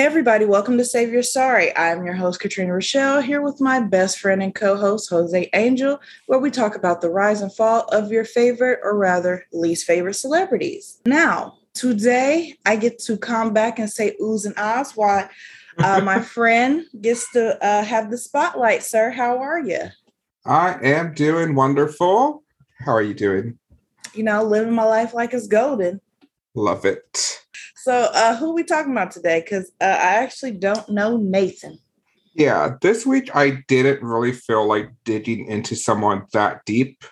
Hey, everybody, welcome to Save Your Sorry. I'm your host, Katrina Rochelle, here with my best friend and co host, Jose Angel, where we talk about the rise and fall of your favorite, or rather, least favorite celebrities. Now, today I get to come back and say oohs and ahs while uh, my friend gets to uh, have the spotlight. Sir, how are you? I am doing wonderful. How are you doing? You know, living my life like it's golden. Love it. So, uh, who are we talking about today? Because uh, I actually don't know Nathan. Yeah, this week I didn't really feel like digging into someone that deep.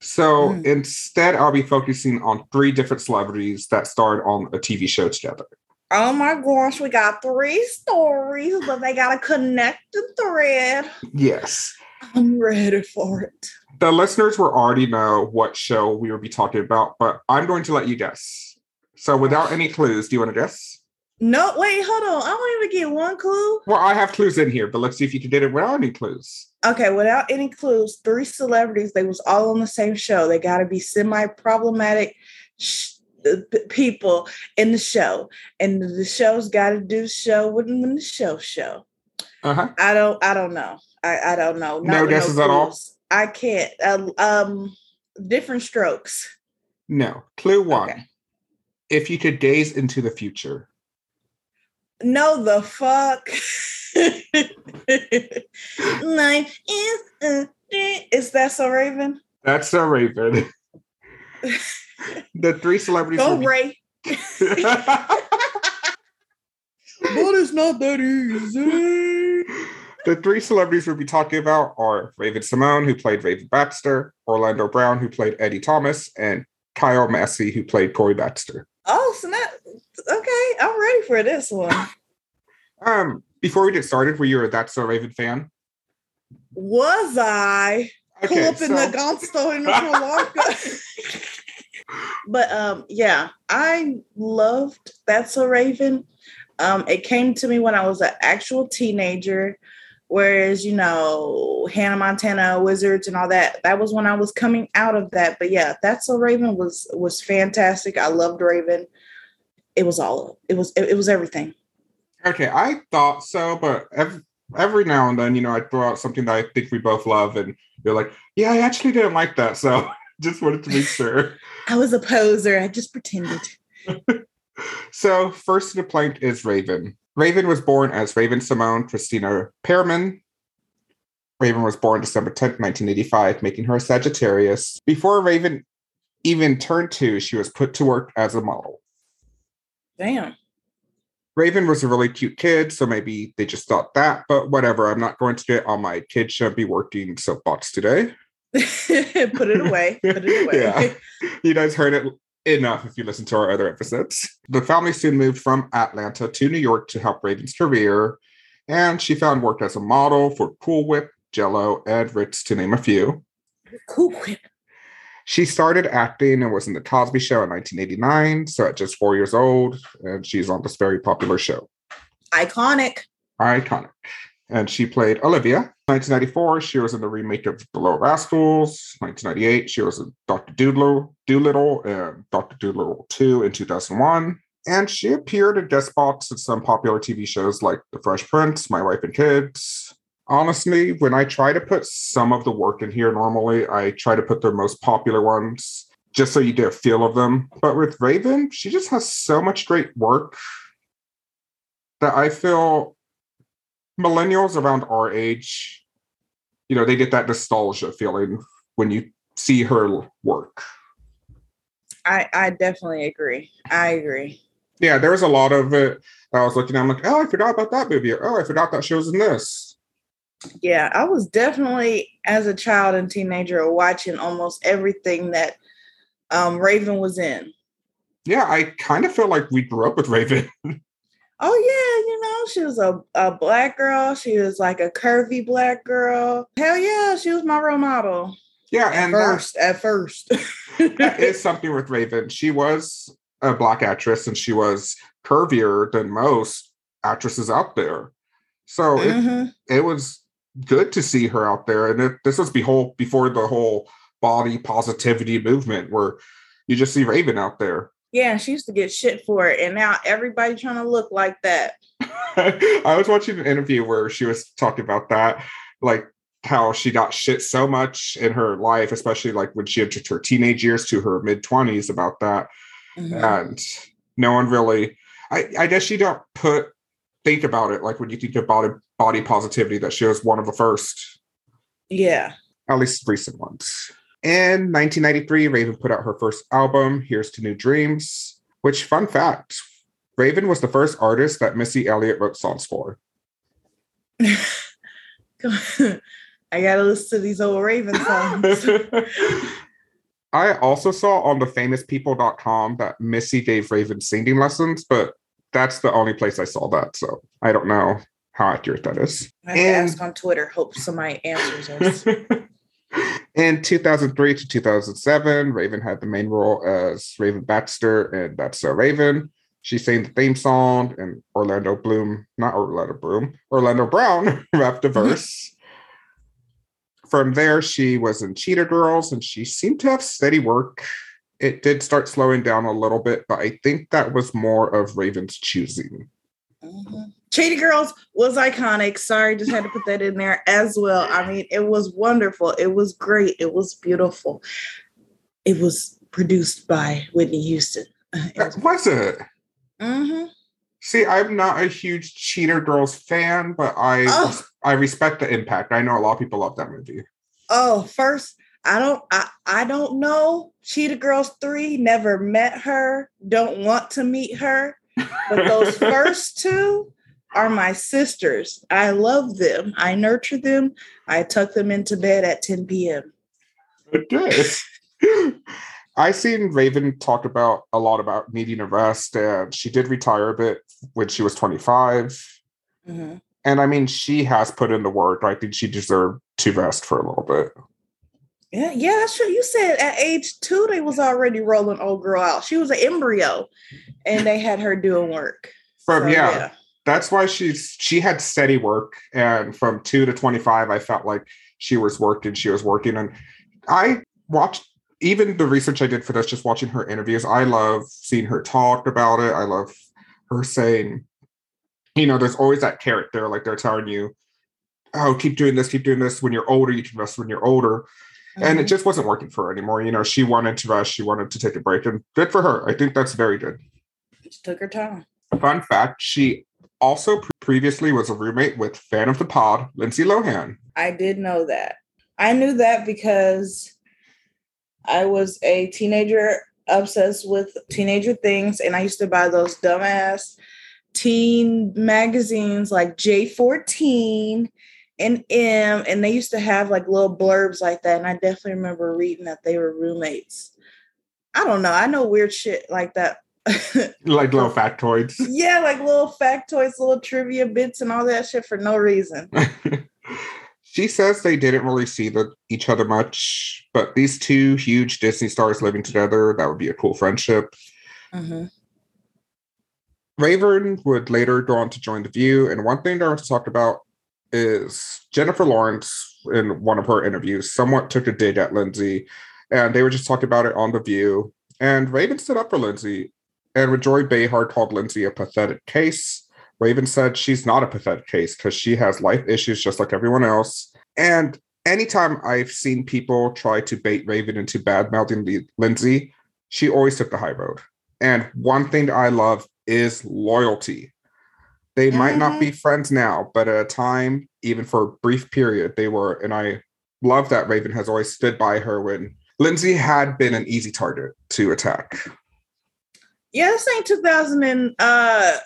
So mm. instead, I'll be focusing on three different celebrities that starred on a TV show together. Oh my gosh, we got three stories, but they got a connected thread. Yes. I'm ready for it. The listeners will already know what show we will be talking about, but I'm going to let you guess. So without any clues, do you want to guess? No, wait, hold on. I don't even get one clue. Well, I have clues in here, but let's see if you can get it without any clues. Okay, without any clues, three celebrities. They was all on the same show. They got to be semi-problematic sh- uh, people in the show, and the show's got to do show when the show show. Uh-huh. I don't. I don't know. I, I don't know. Not no guesses no at all. I can't. Uh, um, different strokes. No clue one. Okay if you could gaze into the future. No, the fuck. Life is a is that so Raven? That's so Raven. the three celebrities. Go Ray. but it's not that easy. The three celebrities we'll be talking about are Raven-Symoné, who played Raven Baxter, Orlando Brown, who played Eddie Thomas, and Kyle Massey, who played Corey Baxter. Oh, snap. Okay, I'm ready for this one. Um, before we get started, were you a That's So Raven fan? Was I? Okay, Pull up so... in the Gonsto in the but um, yeah, I loved That's So Raven. Um, it came to me when I was an actual teenager. Whereas, you know, Hannah Montana, Wizards, and all that, that was when I was coming out of that. But yeah, that's a Raven was was fantastic. I loved Raven. It was all it was it, it was everything. Okay, I thought so, but every, every now and then, you know, I throw out something that I think we both love, and you're like, yeah, I actually didn't like that. So just wanted to make sure. I was a poser. I just pretended. so first in the plank is Raven. Raven was born as Raven Symoné Christina Pearman. Raven was born December 10th, 1985, making her a Sagittarius. Before Raven even turned two, she was put to work as a model. Damn. Raven was a really cute kid, so maybe they just thought that, but whatever. I'm not going to get on my kid should be working soapbox today. Put it away. Put it away. yeah. You guys heard it enough if you listen to our other episodes. The family soon moved from Atlanta to New York to help Raven's career, and she found work as a model for Cool Whip, Jello, and Ritz, to name a few. Cool Whip. She started acting and was in The Cosby Show in 1989, so at just four years old, and she's on this very popular show. Iconic. Iconic and she played Olivia. 1994, she was in the remake of The Little Rascals. 1998, she was in Dr. Dolittle, Dolittle and Dr. Dolittle 2 in 2001. And she appeared in guest spots in some popular TV shows like The Fresh Prince, My Wife and Kids. Honestly, when I try to put some of the work in here normally, I try to put the most popular ones just so you get a feel of them. But with Raven, she just has so much great work that I feel millennials around our age, you know, they get that nostalgia feeling when you see her work. I I definitely agree. I agree. Yeah, there was a lot of it. I was looking, I'm like, oh, I forgot about that movie. Oh, I forgot that she was in this. Yeah, I was definitely as a child and teenager watching almost everything that um, Raven was in. Yeah, I kind of feel like we grew up with Raven. oh yeah, you know, she was a, a black girl. She was like a curvy black girl. Hell yeah, she was my role model. Yeah, and first, at first. that is something with Raven. She was a black actress and she was curvier than most actresses out there. So mm-hmm. it, it was good to see her out there. And it, this was before, before the whole body positivity movement where you just see Raven out there. Yeah, she used to get shit for it, and now everybody trying to look like that. I was watching an interview where she was talking about that, like how she got shit so much in her life, especially like when she entered her teenage years to her mid twenties about that, mm-hmm. and no one really. I, I guess she don't put think about it like when you think about body positivity that she was one of the first. Yeah. At least recent ones. In 1993, Raven put out her first album, Here's to New Dreams, which, fun fact, Raven was the first artist that Missy Elliott wrote songs for. I gotta listen to these old Raven songs. I also saw on the famouspeople.com that Missy gave Raven singing lessons, but that's the only place I saw that. So I don't know how accurate that is. I have and, to ask on Twitter. Hope somebody answers us. in 2003 to 2007, Raven had the main role as Raven Baxter and That's So Raven. She sang the theme song, and Orlando Bloom, not Orlando Bloom, Orlando Brown rapped a verse. From there, she was in Cheetah Girls, and she seemed to have steady work it did start slowing down a little bit, but I think that was more of Raven's choosing. Mm-hmm. Cheetah Girls was iconic. Sorry, just had to put that in there as well. I mean, it was wonderful. It was great. It was beautiful. It was produced by Whitney Houston. was it? Mm-hmm. See, I'm not a huge Cheetah Girls fan, but I oh. I respect the impact. I know a lot of people love that movie. Oh, first I don't I, I don't know Cheetah Girls 3, never met her, don't want to meet her. But those first two are my sisters. I love them. I nurture them. I tuck them into bed at 10 p.m. Okay. I seen Raven talk about a lot about needing a rest, and she did retire a bit when she was 25. Mm-hmm. And I mean, she has put in the work. I think she deserved to rest for a little bit. Yeah, yeah, that's true. You said at age two they was already rolling old girl out. She was an embryo, and they had her doing work. From so, yeah, yeah, that's why she's she had steady work, and from two to twenty five, I felt like she was working. She was working, and I watched even the research I did for this, just watching her interviews. I love seeing her talk about it. I love her saying, you know, there's always that character like they're telling you, oh, keep doing this, keep doing this. When you're older, you can rest when you're older and it mm-hmm. just wasn't working for her anymore. You know, she wanted to rest, she wanted to take a break, and good for her. I think that's very good. She took her time. Fun fact: she also previously was a roommate with fan of the pod, Lindsay Lohan. I did know that. I knew that because I was a teenager obsessed with teenager things, and I used to buy those dumbass teen magazines like J14 and M, and they used to have like little blurbs like that. And I definitely remember reading that they were roommates. I don't know. I know weird shit like that. Like little factoids. Yeah, like little factoids, little trivia bits, and all that shit for no reason. she says they didn't really see the, each other much, but these two huge Disney stars living together, that would be a cool friendship. Mm-hmm. Raven would later go on to join The View, and one thing I want to talk about is Jennifer Lawrence in one of her interviews somewhat took a dig at Lindsay, and they were just talking about it on The View. And Raven stood up for Lindsay, and when Joy Behar called Lindsay a pathetic case, Raven said she's not a pathetic case because she has life issues just like everyone else. And anytime I've seen people try to bait Raven into bad mouthing Lindsay, she always took the high road. And one thing I love is loyalty. They mm-hmm. might not be friends now, but at a time, even for a brief period, they were. And I love that Raven has always stood by her when Lindsay had been an easy target to attack. Yeah, this ain't 2000 and uh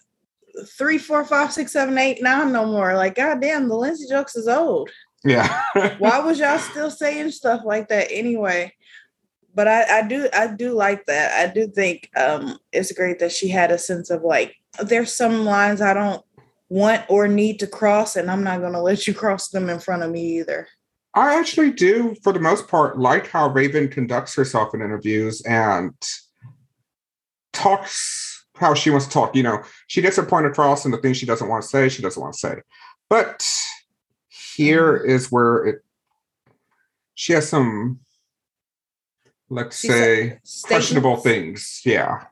three, four, five, six, seven, eight, nine no more. Like, goddamn, the Lindsay jokes is old. Yeah. Why was y'all still saying stuff like that anyway? But I, I do I do like that. I do think um it's great that she had a sense of like there's some lines I don't want or need to cross, and I'm not going to let you cross them in front of me either. I actually do, for the most part, like how Raven conducts herself in interviews and talks how she wants to talk. You know, she gets her point across, and the things she doesn't want to say, she doesn't want to say. But here mm-hmm. where it she has some, let's She's say, questionable things. Yeah.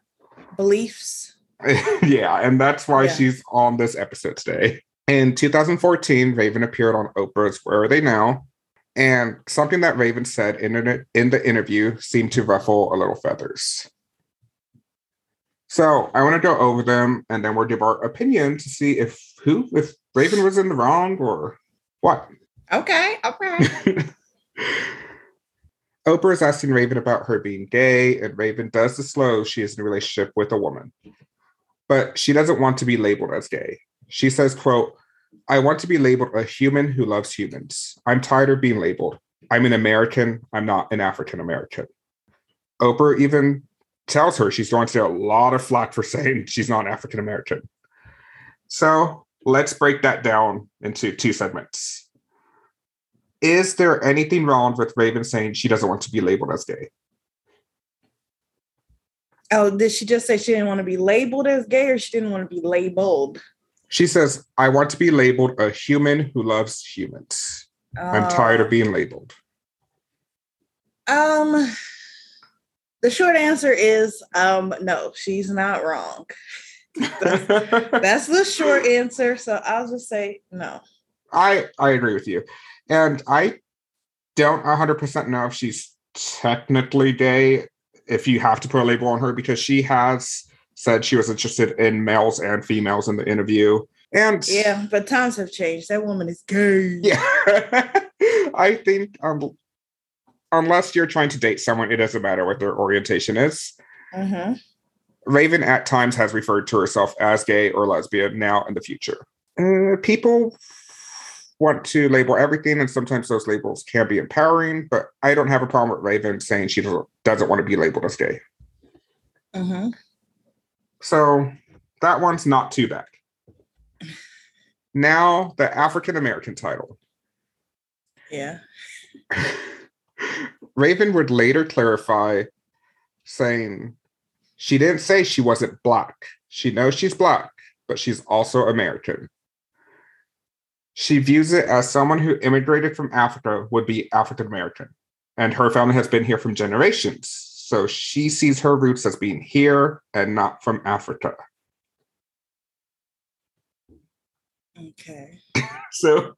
beliefs. yeah, and that's why yeah. she's on this episode today. In 2014, Raven appeared on Oprah's Where Are They Now? And something that Raven said in, an, in the interview seemed to ruffle a little feathers. So I want to go over them and then we'll give our opinion to see if who, if Raven was in the wrong or what. Okay, okay. Oprah is asking Raven about her being gay, and Raven does disclose she is in a relationship with a woman. But she doesn't want to be labeled as gay. She says, quote, I want to be labeled a human who loves humans. I'm tired of being labeled. I'm an American. I'm not an African American. Oprah even tells her she's going to get a lot of flack for saying she's not African American. So let's break that down into two segments is there anything wrong with Raven saying she doesn't want to be labeled as gay? Oh, did she just say she didn't want to be labeled as gay or she didn't want to be labeled? She says, I want to be labeled a human who loves humans. Uh, I'm tired of oh. being labeled. Um the short answer is um no, she's not wrong. that's, that's the short answer. So I'll just say no. I I agree with you. And I don't 100% know if she's technically gay, if you have to put a label on her, because she has said she was interested in males and females in the interview. And yeah, but times have changed. That woman is gay. Yeah. I think um, unless you're trying to date someone, it doesn't matter what their orientation is. Mm-hmm. Raven at times has referred to herself as gay or lesbian now in the future. Uh, people want to label everything, and sometimes those labels can be empowering. But I don't have a problem with Raven saying she doesn't want to be labeled as gay. Mm-hmm. So that one's not too bad. Now the African American title. Yeah. Raven would later clarify, saying she didn't say she wasn't black. She knows she's black, but she's also American. She views it as someone who immigrated from Africa would be African American, and her family has been here from generations. So she sees her roots as being here and not from Africa. Okay. so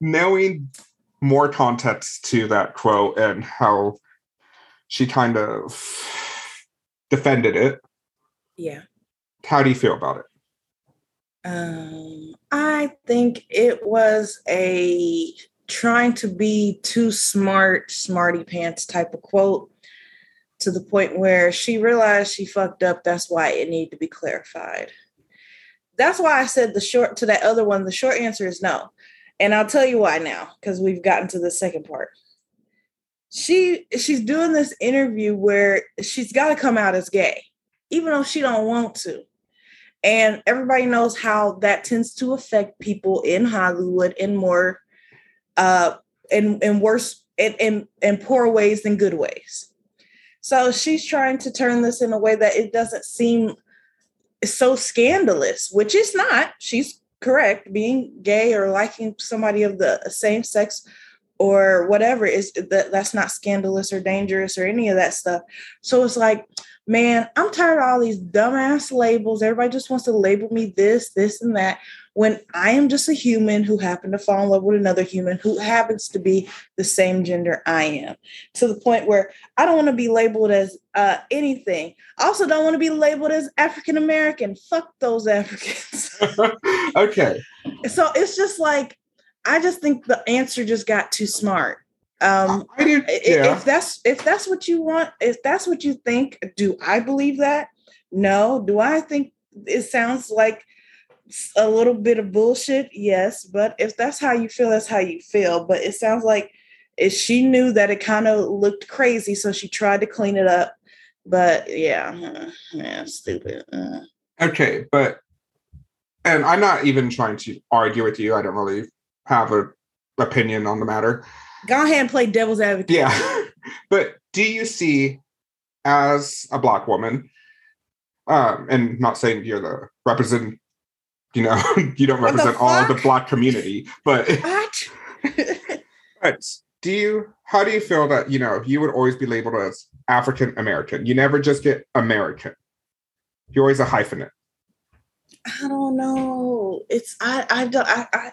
knowing more context to that quote and how she kind of defended it. Yeah. How do you feel about it? Um, I think it was a trying to be too smart, smarty pants type of quote to the point where she realized she fucked up. That's why it needed to be clarified. That's why I said the short to that other one. The short answer is no. And I'll tell you why now, because we've gotten to the second part. She she's doing this interview where she's got to come out as gay, even though she don't want to. And everybody knows how that tends to affect people in Hollywood in more uh in, in worse in, in, in poor ways than good ways. So she's trying to turn this in a way that it doesn't seem so scandalous, which is not. She's correct. Being gay or liking somebody of the same sex or whatever is that that's not scandalous or dangerous or any of that stuff. So it's like, man, I'm tired of all these dumbass labels. Everybody just wants to label me this, this, and that. When I am just a human who happened to fall in love with another human who happens to be the same gender I am, to the point where I don't want to be labeled as uh, anything. I also don't want to be labeled as African American. Fuck those Africans. okay. So it's just like I just think the answer just got too smart. Um, yeah. If that's if that's what you want, if that's what you think, do I believe that? No. Do I think it sounds like a little bit of bullshit? Yes. But if that's how you feel, that's how you feel. But it sounds like if she knew that it kind of looked crazy, so she tried to clean it up. But yeah, uh, yeah, stupid. Uh. Okay, but and I'm not even trying to argue with you. I don't really have an opinion on the matter. Go ahead and play devil's advocate. Yeah. but do you see as a black woman, um, and not saying you're the represent, you know, you don't represent all the black community, but but do you how do you feel that you know you would always be labeled as African American? You never just get American. You're always a hyphenate. I don't know. It's I I don't I, I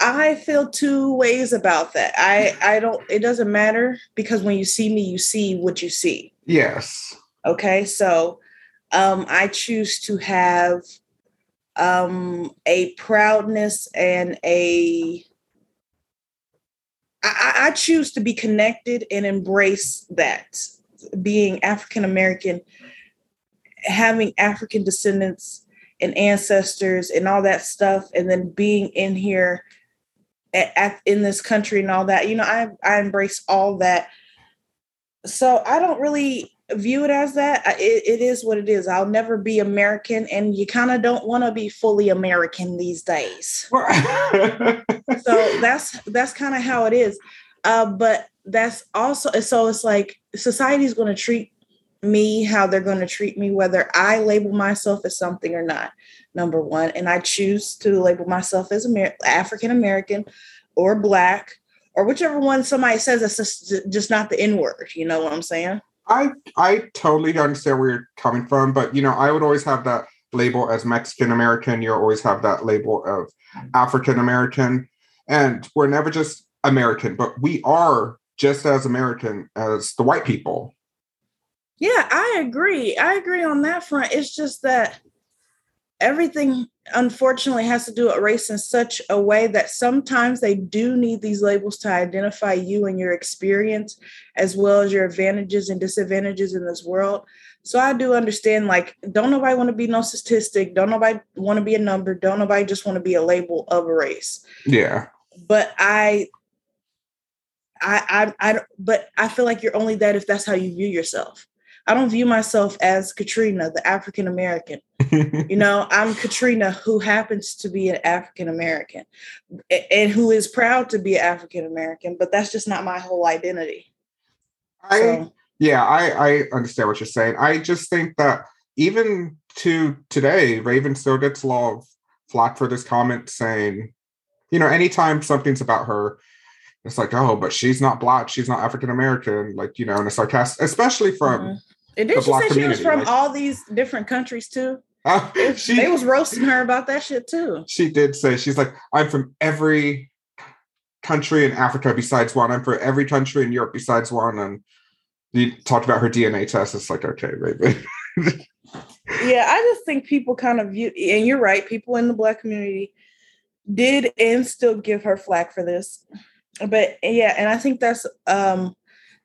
I feel two ways about that. I I don't it doesn't matter because when you see me you see what you see. Yes. Okay? So um I choose to have um a proudness and a I, I choose to be connected and embrace that being African American, having African descendants and ancestors and all that stuff, and then being in here at, at, in this country and all that. You know, I I embrace all that. So I don't really view it as that. It, it is what it is. I'll never be American, and you kind of don't want to be fully American these days. so that's that's kind of how it is. Uh, but that's also so it's like society's going to treat me how they're going to treat me, whether I label myself as something or not. Number one, and I choose to label myself as Amer- African American or Black or whichever one somebody says it's just, just not the N word. You know what I'm saying? I I totally understand where you're coming from, but you know, I would always have that label as Mexican American. You always have that label of African American, and we're never just American, but we are just as American as the white people. Yeah, I agree. I agree on that front. It's just that everything unfortunately has to do with race in such a way that sometimes they do need these labels to identify you and your experience as well as your advantages and disadvantages in this world. So i do understand like don't nobody want to be no statistic don't nobody want to be a number don't nobody just want to be a label of a race. Yeah. But i I, I, I, but I feel like you're only that if that's how you view yourself. I don't view myself as Katrina, the African American. you know, I'm Katrina who happens to be an African American and who is proud to be African American, but that's just not my whole identity. I so. yeah, I I understand what you're saying. I just think that even to today, Raven still gets a lot of flack for this comment saying, you know, anytime something's about her, it's like, oh, but she's not black, she's not African American, like you know, in a sarcastic, especially from. Mm-hmm and did she say she was from like, all these different countries too? Uh, she, they was roasting her about that shit too. She did say she's like, I'm from every country in Africa besides one. I'm from every country in Europe besides one. And you talked about her DNA test. It's like, okay, Raven. yeah, I just think people kind of view, and you're right, people in the black community did and still give her flack for this. But yeah, and I think that's um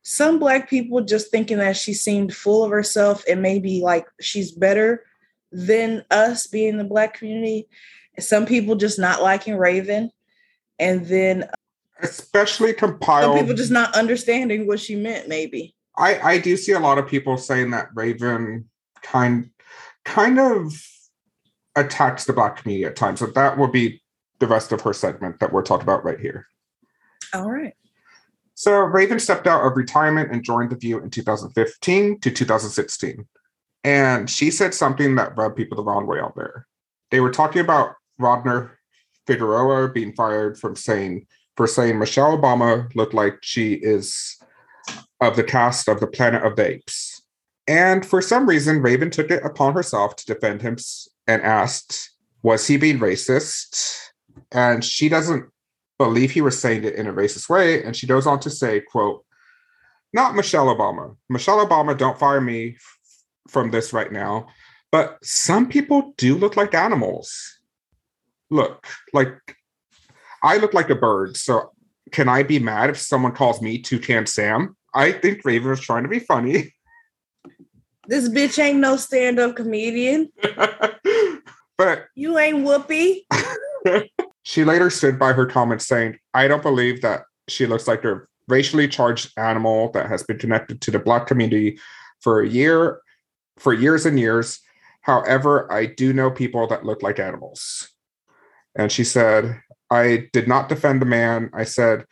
some black people just thinking that she seemed full of herself and maybe like she's better than us being the black community. Some people just not liking Raven. And then uh, especially compiled some people just not understanding what she meant, maybe. I, I do see a lot of people saying that Raven kind kind of attacks the black community at times. So that will be the rest of her segment that we're talking about right here. All right. So Raven stepped out of retirement and joined The View in 2015 to 2016. And she said something that rubbed people the wrong way out there. They were talking about Rodner Figueroa being fired from saying for saying Michelle Obama looked like she is of the cast of the Planet of the Apes. And for some reason, Raven took it upon herself to defend him and asked, was he being racist? And she doesn't believe he was saying it in a racist way. And she goes on to say, quote, not Michelle Obama. Michelle Obama, don't fire me f- from this right now. But some people do look like animals. Look, like I look like a bird. So can I be mad if someone calls me Toucan Sam? I think Raven was trying to be funny. This bitch ain't no stand-up comedian. but you ain't Whoopi. She later stood by her comments saying, I don't believe that she looks like a racially charged animal that has been connected to the black community for a year, for years and years. However, I do know people that look like animals. And she said, I did not defend the man. I said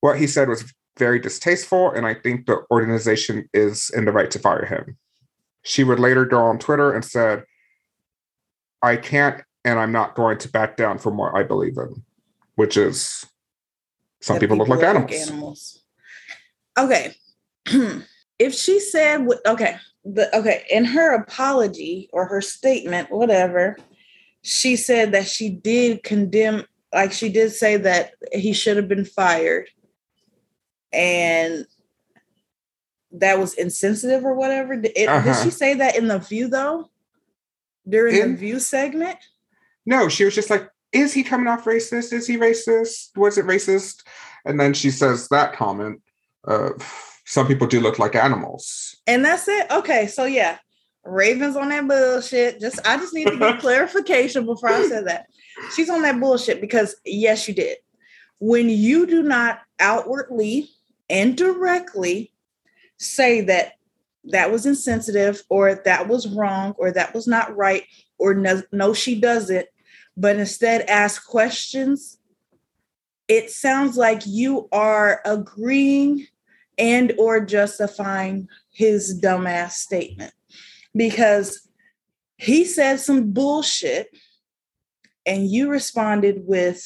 what he said was very distasteful, and I think the organization is in the right to fire him. She would later go on Twitter and said, I can't and I'm not going to back down from what I believe in, which is some people, people, look like animals. animals. Okay. if she said okay, the okay, in her apology or her statement, whatever, she said that she did condemn, like she did say that he should have been fired. And that was insensitive or whatever. It, uh-huh. Did she say that in the view though? During in, the view segment? No, she was just like, is he coming off racist? Is he racist? Was it racist? And then she says that comment. Uh, some people do look like animals. And that's it. Okay, so yeah, Ravens on that bullshit. Just I just need to get clarification before I said that. She's on that bullshit because yes, you did. When you do not outwardly and directly say that that was insensitive or that was wrong or that was not right or no, no she doesn't, but instead ask questions, it sounds like you are agreeing and or justifying his dumbass statement because he said some bullshit and you responded with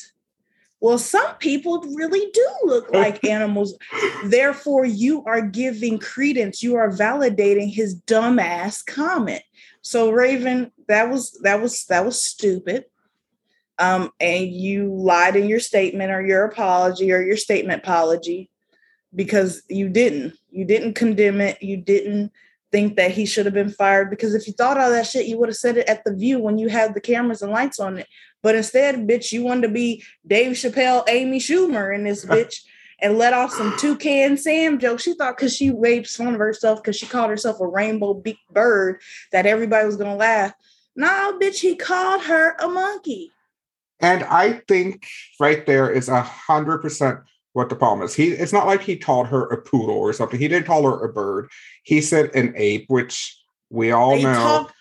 well some people really do look like animals. Therefore you are giving credence. You are validating his dumbass comment. So raven that was that was that was stupid um, and you lied in your statement or your apology or your statement apology because you didn't. You didn't condemn it. You didn't think that he should have been fired because if you thought all that shit, you would have said it at the view when you had the cameras and lights on it. But instead, bitch, you wanted to be Dave Chappelle, Amy Schumer in this bitch and let off some toucan Sam jokes. She thought because she raped fun of herself because she called herself a rainbow beaked bird that everybody was gonna laugh. Nah, bitch, he called her a monkey. And I think right there is a hundred percent what the problem is. He it's not like he called her a poodle or something. He didn't call her a bird. He said an ape, which we all they know. Talk,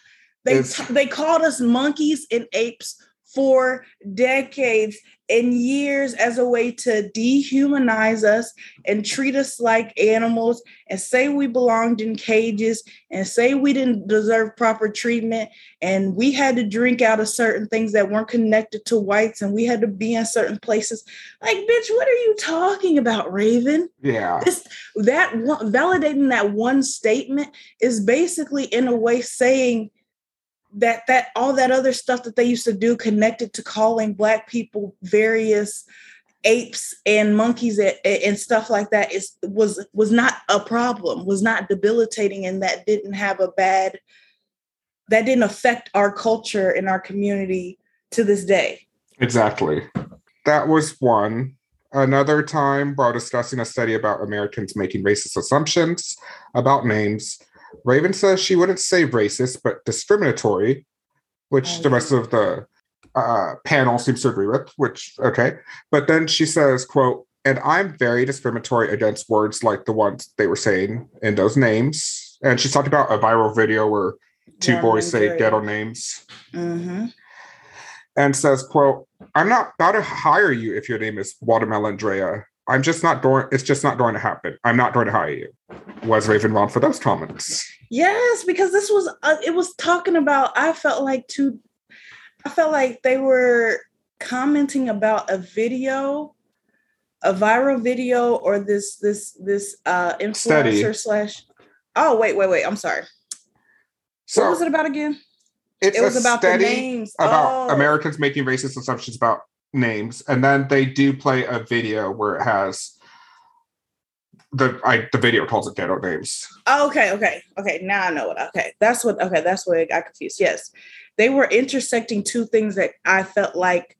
they is, t- they called us monkeys and apes for decades and years as a way to dehumanize us and treat us like animals and say we belonged in cages and say we didn't deserve proper treatment. And we had to drink out of certain things that weren't connected to whites and we had to be in certain places. Like bitch what are you talking about raven? Yeah. This, that one, validating that one statement is basically in a way saying that that all that other stuff that they used to do connected to calling black people various apes and monkeys and, and, stuff like that is was was not a problem was not debilitating and that didn't have a bad that didn't affect our culture and our community to this day. Exactly. That was one. Another time while discussing a study about americans making racist assumptions about names Raven says she wouldn't say racist, but discriminatory, which oh, the rest of the uh, panel seems to agree with, which, okay. But then she says, quote, and I'm very discriminatory against words like the ones they were saying in those names. And she's talking about a viral video where two yeah, boys say ghetto names. Mm-hmm. And says, quote, I'm not about to hire you if your name is Watermelon Drea. I'm just not going, it's just not going to happen. I'm not going to hire you. Was Raven wrong for those comments? Yes, because this was, uh, it was talking about, I felt like two, I felt like they were commenting about a video, a viral video, or this, this, this uh influencer Study. slash, oh, wait, wait, wait, I'm sorry. So, what was it about again? it was about the names. About oh. Americans making racist assumptions about names, and then they do play a video where it has the I the video calls it ghetto names. Oh, okay, okay, okay. Now I know what. Okay, that's what. Okay, that's where I got confused. Yes, they were intersecting two things that I felt like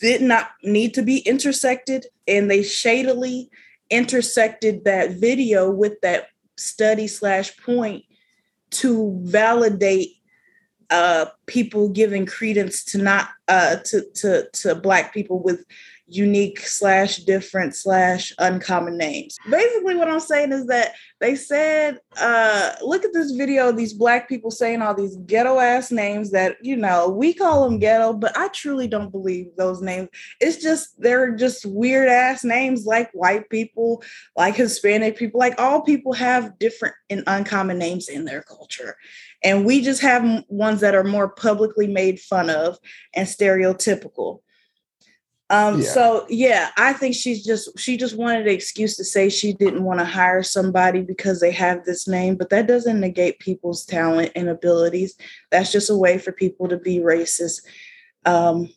did not need to be intersected, and they shadily intersected that video with that study slash point to validate uh, people giving credence to not uh, to to to black people with unique slash different slash uncommon names. Basically, what I'm saying is that they said, uh, look at this video, these black people saying all these ghetto ass names that, you know, we call them ghetto, but I truly don't believe those names. It's just, they're just weird ass names like white people, like Hispanic people, like all people have different and uncommon names in their culture. And we just have ones that are more publicly made fun of and stereotypical. Um, yeah. so yeah, I think she's just she just wanted an excuse to say she didn't want to hire somebody because they have this name, but that doesn't negate people's talent and abilities. That's just a way for people to be racist um,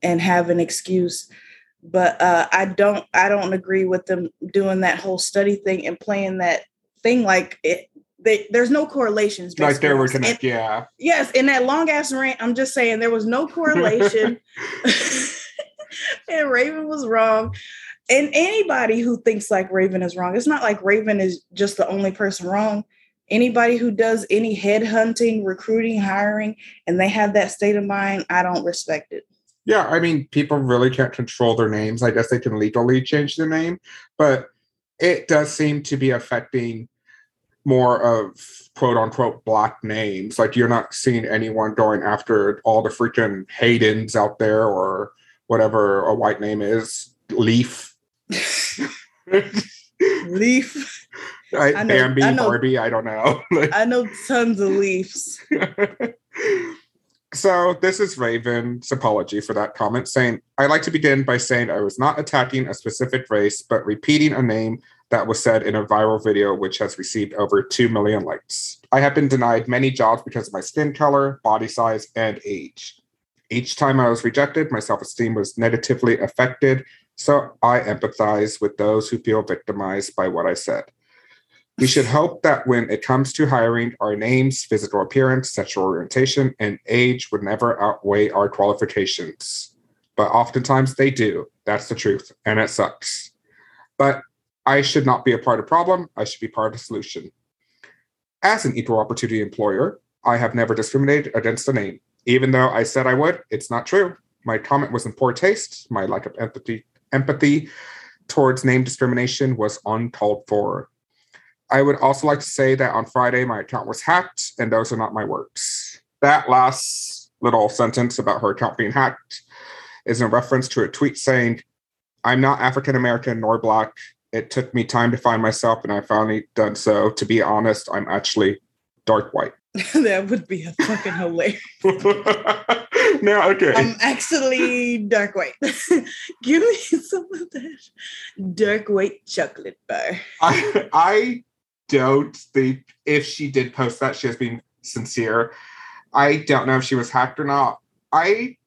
and have an excuse. But uh, I don't I don't agree with them doing that whole study thing and playing that thing like it they, there's no correlations. Like there were connect, yeah. Yes, in that long ass rant, I'm just saying there was no correlation. and Raven was wrong. And anybody who thinks like Raven is wrong, it's not like Raven is just the only person wrong. Anybody who does any head hunting, recruiting, hiring, and they have that state of mind, I don't respect it. Yeah, I mean, people really can't control their names. I guess they can legally change their name, but it does seem to be affecting more of quote unquote black names. Like you're not seeing anyone going after all the freaking Haydens out there or whatever a white name is. Leaf. Leaf. I, I know, Bambi, I know, Barbie, I don't know. I know tons of leaves. so this is Raven's apology for that comment, saying, I like to begin by saying I was not attacking a specific race, but repeating a name that was said in a viral video which has received over 2 million likes. I have been denied many jobs because of my skin color, body size, and age. Each time I was rejected, my self esteem was negatively affected, so I empathize with those who feel victimized by what I said. We should hope that when it comes to hiring, our names, physical appearance, sexual orientation, and age would never outweigh our qualifications. But oftentimes they do. That's the truth, and it sucks. But I should not be a part of the problem. I should be part of the solution. As an equal opportunity employer, I have never discriminated against a name. Even though I said I would, it's not true. My comment was in poor taste. My lack of empathy empathy towards name discrimination was uncalled for. I would also like to say that on Friday my account was hacked, and those are not my words. That last little sentence about her account being hacked is in reference to a tweet saying, I'm not African American nor black. It took me time to find myself, and I finally done so. To be honest, I'm actually dark white. that would be a fucking hilarious. no, okay. I'm actually dark white. Give me some of that dark white chocolate bar. I I don't think if she did post that, she has been sincere. I don't know if she was hacked or not. I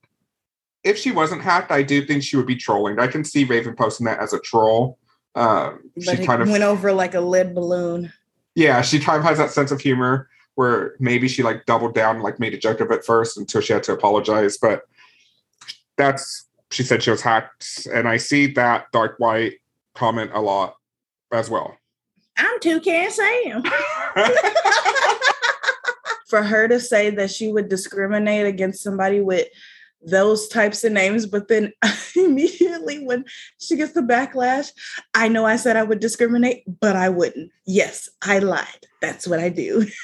if she wasn't hacked, I do think she would be trolling. I can see Raven posting that as a troll. Um, but she kind of went over like a lead balloon. Yeah, she kind of has that sense of humor where maybe she like doubled down, like made a joke of it first until she had to apologize. But that's she said she was hacked, and I see that dark white comment a lot as well. I'm Toucan Sam. For her to say that she would discriminate against somebody with those types of names, but then immediately when she gets the backlash, I know I said I would discriminate, but I wouldn't. Yes, I lied. That's what I do.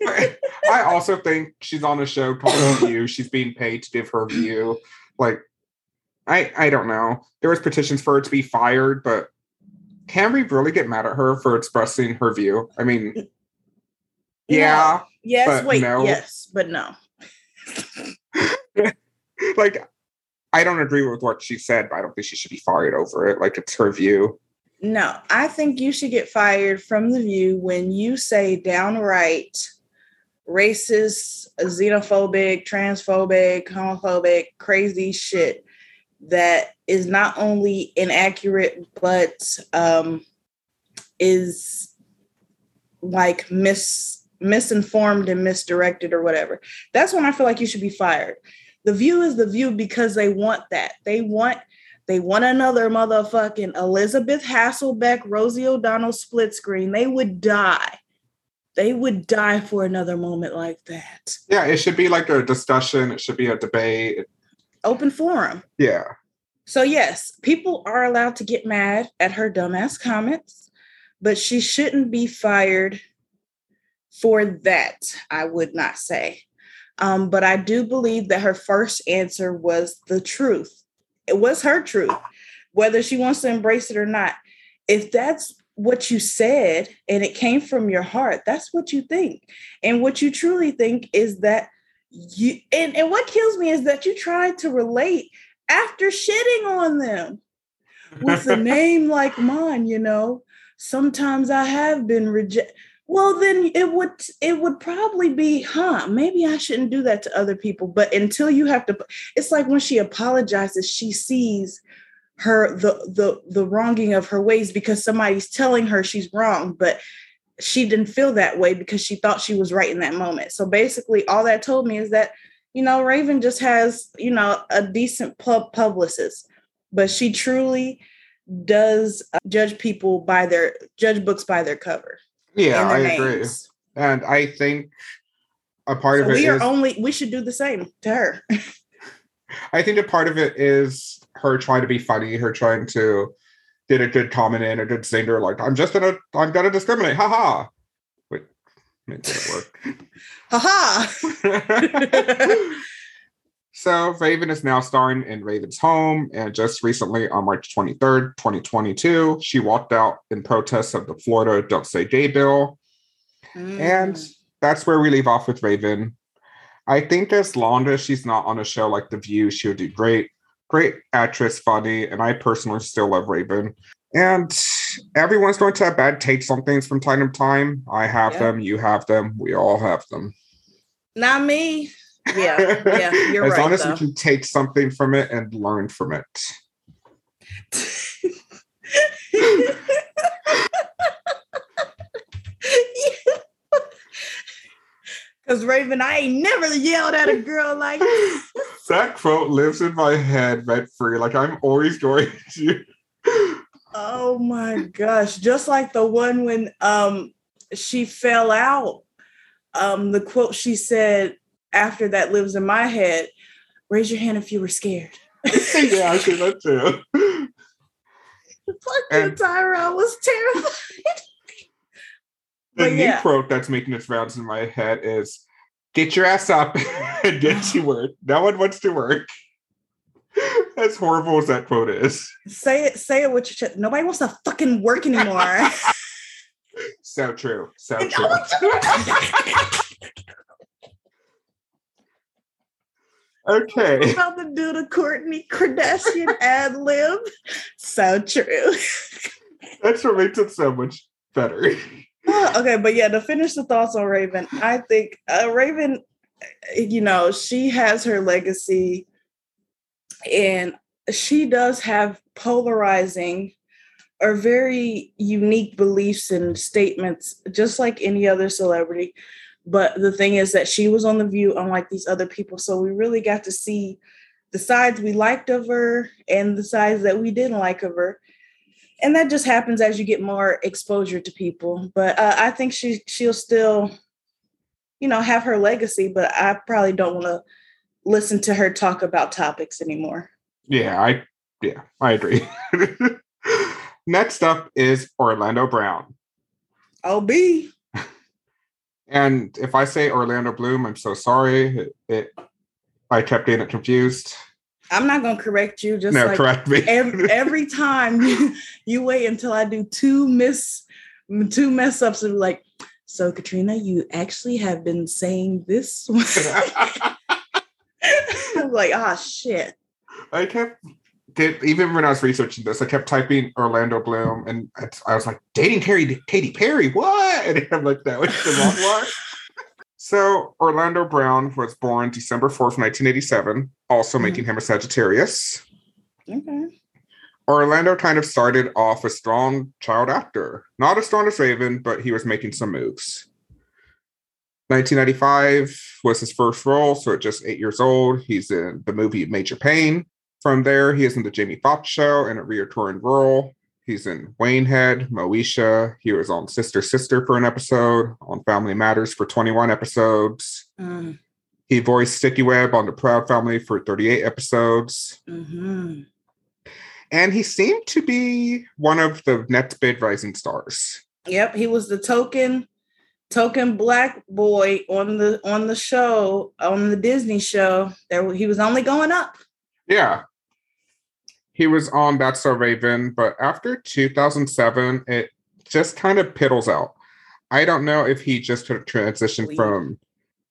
I also think she's on a show called View. She's being paid to give her view. Like, I I don't know. There was petitions for her to be fired, but can we really get mad at her for expressing her view? I mean, yeah. No. Yes. wait. No. Yes, but no. like, I don't agree with what she said, but I don't think she should be fired over it. Like, it's her view. No, I think you should get fired from the view when you say downright racist, xenophobic, transphobic, homophobic, crazy shit that is not only inaccurate but um, is like mis misinformed and misdirected or whatever. That's when I feel like you should be fired. The view is the view because they want that. They want they want another motherfucking Elizabeth Hasselbeck, Rosie O'Donnell split screen. They would die. They would die for another moment like that. Yeah, it should be like a discussion. It should be a debate. Open forum. Yeah. So, yes, people are allowed to get mad at her dumbass comments, but she shouldn't be fired for that, I would not say. Um, but I do believe that her first answer was the truth it was her truth, whether she wants to embrace it or not. If that's what you said and it came from your heart, that's what you think. And what you truly think is that you and, and what kills me is that you tried to relate after shitting on them with a name like mine, you know, sometimes I have been rejected. Well, then it would it would probably be, huh? Maybe I shouldn't do that to other people. But until you have to, it's like when she apologizes, she sees her the the the wronging of her ways because somebody's telling her she's wrong, but she didn't feel that way because she thought she was right in that moment. So basically, all that told me is that you know Raven just has you know a decent pub publicist, but she truly does uh, judge people by their judge books by their cover. Yeah, I names. agree, and I think a part so of it we are is, only we should do the same to her. I think a part of it is her trying to be funny, her trying to did a good comment in, a good singer, like I'm just gonna I'm gonna discriminate, haha. Wait, it didn't work. haha. So Raven is now starring in Raven's Home, and just recently on March 23rd, 2022, she walked out in protest of the Florida Don't Say Gay bill. Mm. And that's where we leave off with Raven. I think as long as she's not on a show like The View, she'll do great. Great actress, funny, and I personally still love Raven. And everyone's going to have bad takes on things from time to time. I have yeah. them, you have them, we all have them. Not me. Yeah, yeah, you're as right. long as though. we can take something from it and learn from it. Cause Raven, I ain't never yelled at a girl like that quote lives in my head rent free. Like I'm always going to. oh my gosh! Just like the one when um she fell out. Um, the quote she said, after that lives in my head. Raise your hand if you were scared. yeah, I see that too. Fuck and you, Tyra. I was terrified. The new yeah. quote that's making its rounds in my head is get your ass up and get to work. No one wants to work. As horrible as that quote is. Say it, say it with your chest. Nobody wants to fucking work anymore. so true. So true. Okay. About to do the Kourtney Kardashian ad lib. So true. That's what makes it so much better. Okay, but yeah, to finish the thoughts on Raven, I think uh, Raven, you know, she has her legacy and she does have polarizing or very unique beliefs and statements, just like any other celebrity. But the thing is that she was on the view, unlike these other people. So we really got to see the sides we liked of her and the sides that we didn't like of her. And that just happens as you get more exposure to people. But uh, I think she she'll still, you know, have her legacy. But I probably don't want to listen to her talk about topics anymore. Yeah, I yeah, I agree. Next up is Orlando Brown. OB. And if I say Orlando Bloom, I'm so sorry. It, it I kept getting it confused. I'm not gonna correct you. Just no, like correct me. every, every time you, you wait until I do two miss two mess ups and like, so Katrina, you actually have been saying this. like, ah, oh, shit. I kept did even when I was researching this, I kept typing Orlando Bloom, and I was like, dating Katy Katy Perry, what? And I'm like, that was the wrong one. So Orlando Brown was born December fourth, nineteen eighty seven, also mm-hmm. making him a Sagittarius. Okay. Orlando kind of started off a strong child actor, not as strong as Raven, but he was making some moves. 1995 was his first role, so at just eight years old, he's in the movie Major Payne. From there, he is in the Jamie Foxx show and a reoccurring role. He's in Waynehead, Moesha. He was on Sister Sister for an episode, on Family Matters for 21 episodes. Mm. He voiced Sticky Webb on The Proud Family for 38 episodes. Mm-hmm. And he seemed to be one of the next big rising stars. Yep, he was the token token black boy on the on the show on the Disney show. There he was only going up. Yeah, he was on That's So Raven, but after 2007, it just kind of piddles out. I don't know if he just transitioned transition from,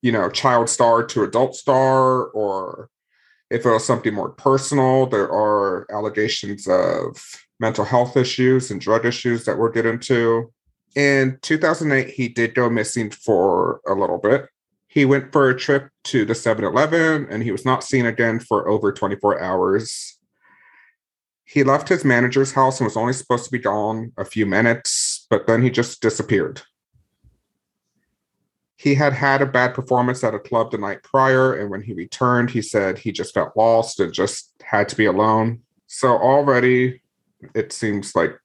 you know, child star to adult star, or If it was something more personal, there are allegations of mental health issues and drug issues that we'll get into. In 2008, he did go missing for a little bit. He went for a trip to the 7 Eleven and he was not seen again for over 24 hours. He left his manager's house and was only supposed to be gone a few minutes, but then he just disappeared. He had had a bad performance at a club the night prior, and when he returned, he said he just felt lost and just had to be alone. So already it seems like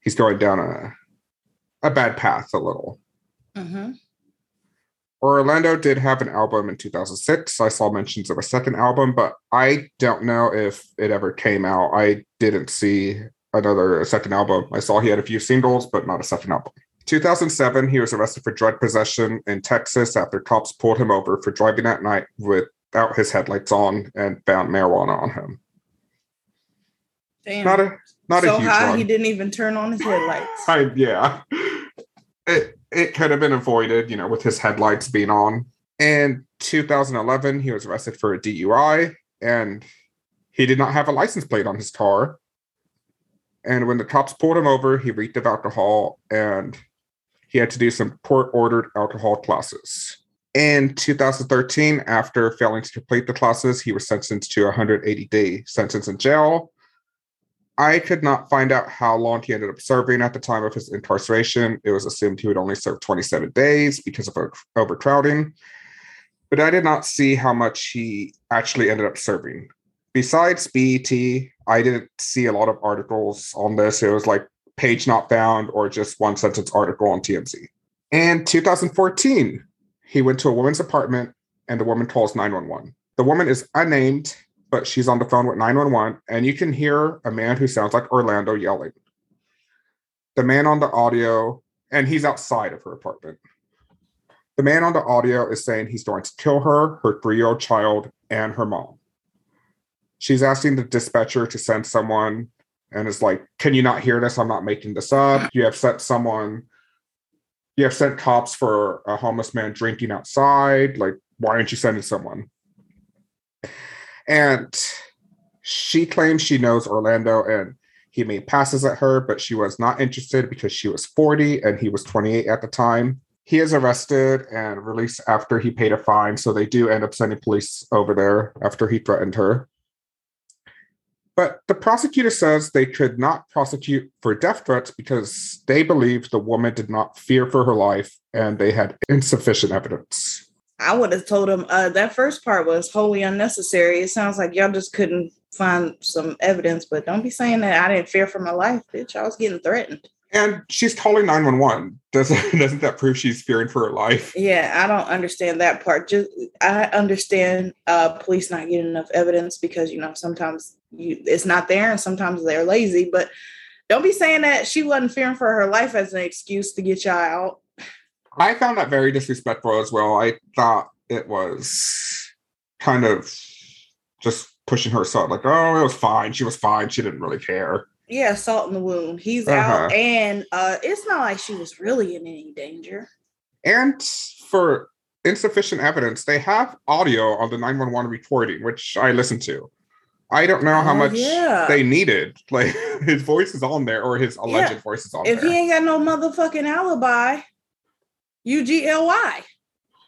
he's going down a a bad path a little. Mm-hmm. Orlando did have an album in 2006. I saw mentions of a second album, but I don't know if it ever came out. I didn't see another second album. I saw he had a few singles, but not a second album. 2007, he was arrested for drug possession in Texas after cops pulled him over for driving at night without his headlights on and found marijuana on him. Damn. Not a not so a huge high one. he didn't even turn on his headlights. I, yeah, it it could have been avoided, you know, with his headlights being on. In 2011, he was arrested for a DUI, and he did not have a license plate on his car. And when the cops pulled him over, he reeked of alcohol, and he had to do some court-ordered alcohol classes. In 2013, after failing to complete the classes, he was sentenced to a 180-day sentence in jail I could not find out how long he ended up serving at the time of his incarceration. It was assumed he would only serve 27 days because of overcrowding, but I did not see how much he actually ended up serving. Besides BET, I didn't see a lot of articles on this. It was like page not found or just one sentence article on TMZ. In 2014, he went to a woman's apartment and the woman calls 911. The woman is unnamed but she's on the phone with 911 and you can hear a man who sounds like Orlando yelling. The man on the audio, and he's outside of her apartment. The man on the audio is saying he's going to kill her, her three year old child, and her mom. She's asking the dispatcher to send someone and is like, Can you not hear this? I'm not making this up. You have sent someone, you have sent cops for a homeless man drinking outside. Like, why aren't you sending someone? And she claims she knows Orlando and he made passes at her, but she was not interested because she was 40 and he was 28 at the time. He is arrested and released after he paid a fine. So they do end up sending police over there after he threatened her. But the prosecutor says they could not prosecute for death threats because they believe the woman did not fear for her life and they had insufficient evidence. I would have told him uh, that first part was wholly unnecessary. It sounds like y'all just couldn't find some evidence, but don't be saying that I didn't fear for my life, bitch. I was getting threatened. And she's calling 911. Doesn't doesn't that prove she's fearing for her life? Yeah, I don't understand that part. Just I understand uh police not getting enough evidence because you know sometimes you it's not there and sometimes they're lazy, but don't be saying that she wasn't fearing for her life as an excuse to get y'all out. I found that very disrespectful as well. I thought it was kind of just pushing her aside, like, oh, it was fine. She was fine. She didn't really care. Yeah, salt in the wound. He's uh-huh. out, and uh, it's not like she was really in any danger. And for insufficient evidence, they have audio on the 911 recording, which I listened to. I don't know how oh, much yeah. they needed. Like his voice is on there, or his alleged yeah. voice is on if there. If he ain't got no motherfucking alibi, U G L Y.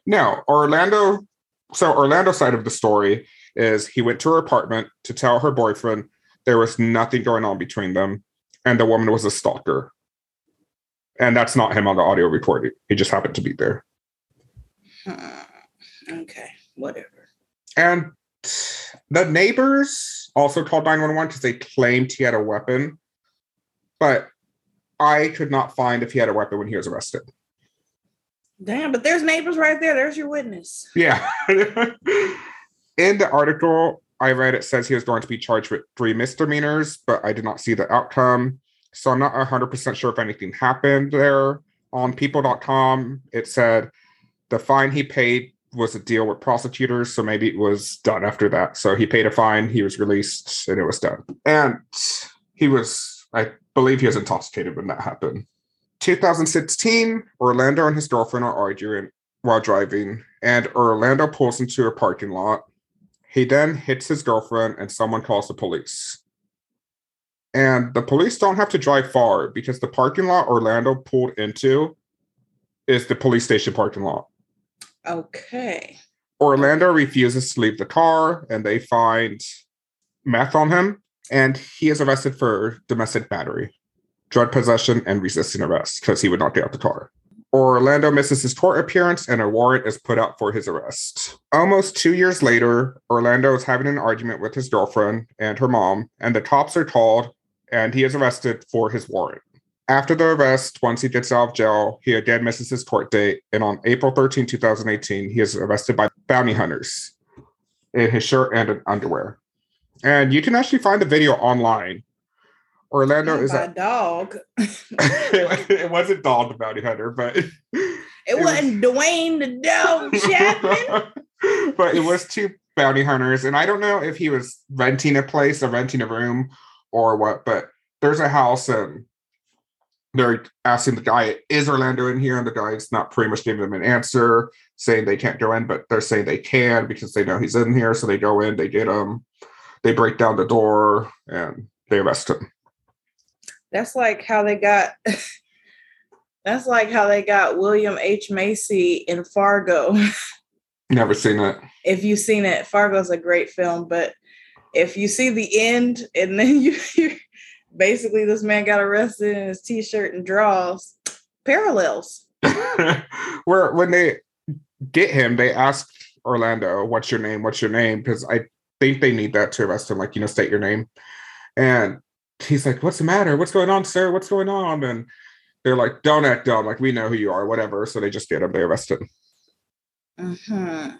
No, Orlando. So Orlando's side of the story is he went to her apartment to tell her boyfriend there was nothing going on between them, and the woman was a stalker. And that's not him on the audio recording. He just happened to be there. Hmm. Okay, whatever. And the neighbors also called 911 because they claimed he had a weapon. But I could not find if he had a weapon when he was arrested. Damn, but there's neighbors right there. There's your witness. Yeah. In the article I read, it says he was going to be charged with three misdemeanors, but I did not see the outcome. So I'm not 100% sure if anything happened there. On people.com, it said the fine he paid was a deal with prosecutors. So maybe it was done after that. So he paid a fine, he was released, and it was done. And he was, I believe he was intoxicated when that happened. 2016, Orlando and his girlfriend are arguing while driving, and Orlando pulls into a parking lot. He then hits his girlfriend, and someone calls the police. And the police don't have to drive far because the parking lot Orlando pulled into is the police station parking lot. Okay. Orlando refuses to leave the car, and they find meth on him, and he is arrested for domestic battery, drug possession, and resisting arrest because he would not get out the car. Orlando misses his court appearance and a warrant is put out for his arrest. Almost two years later, Orlando is having an argument with his girlfriend and her mom, and the cops are called and he is arrested for his warrant. After the arrest, once he gets out of jail, he again misses his court date, and on April 13, 2018, he is arrested by bounty hunters in his shirt and underwear. And you can actually find the video online. Orlando is a dog. it, it, wasn't Dog the Bounty Hunter, but it, it wasn't was, Duane the Dog Chapman. but it was two bounty hunters, and I don't know if he was renting a place or renting a room or what, but there's a house and they're asking the guy, is Orlando in here? And the guy's not pretty much giving them an answer, saying they can't go in, but they're saying they can because they know he's in here. So they go in, they get him, they break down the door, and they arrest him. That's like how they got. that's like how they got William H. Macy in Fargo. Never seen it. If you've seen it, Fargo's a great film, but if you see the end and then you, you basically this man got arrested in his t-shirt and drawers, parallels. Where when they get him, they ask Orlando, "What's your name? What's your name?" Because I think they need that to arrest him. Like you know, state your name. And he's like, "What's the matter? What's going on, sir? What's going on?" And they're like, "Don't act dumb. Like we know who you are. Whatever." So they just get him. They arrest him. Mm-hmm.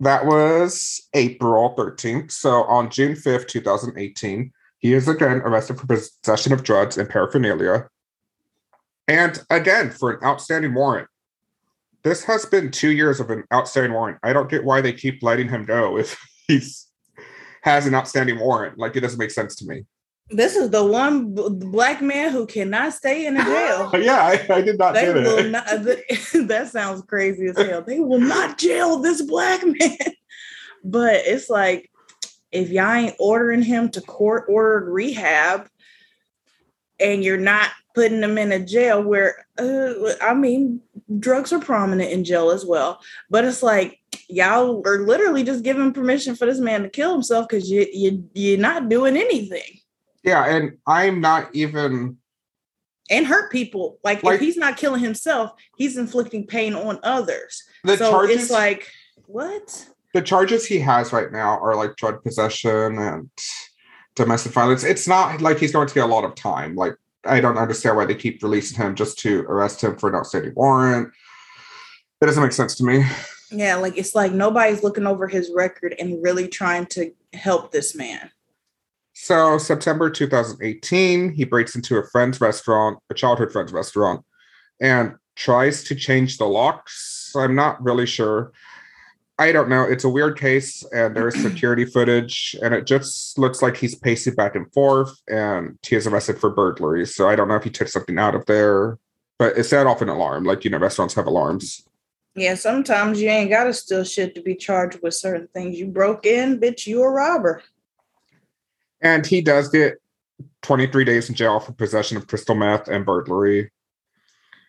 That was April 13th. So on June 5th, 2018, he is again arrested for possession of drugs and paraphernalia. And again, for an outstanding warrant. This has been two years of an outstanding warrant. I don't get why they keep letting him go if he's has an outstanding warrant. Like it doesn't make sense to me. This is the one b- black man who cannot stay in a jail. yeah, I, I, did not. They will not. that sounds crazy as hell. They will not jail this black man. But it's like if y'all ain't ordering him to court ordered rehab, and you're not putting him in a jail where, uh, I mean, drugs are prominent in jail as well. But it's like y'all are literally just giving permission for this man to kill himself because you you you're not doing anything. Yeah, and I'm not even and hurt people. Like, like if he's not killing himself, he's inflicting pain on others. The so charges, it's like what? The charges he has right now are like drug possession and domestic violence. It's not like he's going to get a lot of time. Like I don't understand why they keep releasing him just to arrest him for an outstanding warrant. It doesn't make sense to me. Yeah, like it's like nobody's looking over his record and really trying to help this man. So, September 2018, he breaks into a friend's restaurant, a childhood friend's restaurant, and tries to change the locks. I'm not really sure. I don't know. It's a weird case, and there's security footage, and it just looks like he's pacing back and forth, and he is arrested for burglary. So I don't know if he took something out of there, but it set off an alarm. Like, you know, restaurants have alarms. Yeah, sometimes you ain't got to steal shit to be charged with certain things. You broke in, bitch, you a robber. And he does get 23 days in jail for possession of crystal meth and burglary.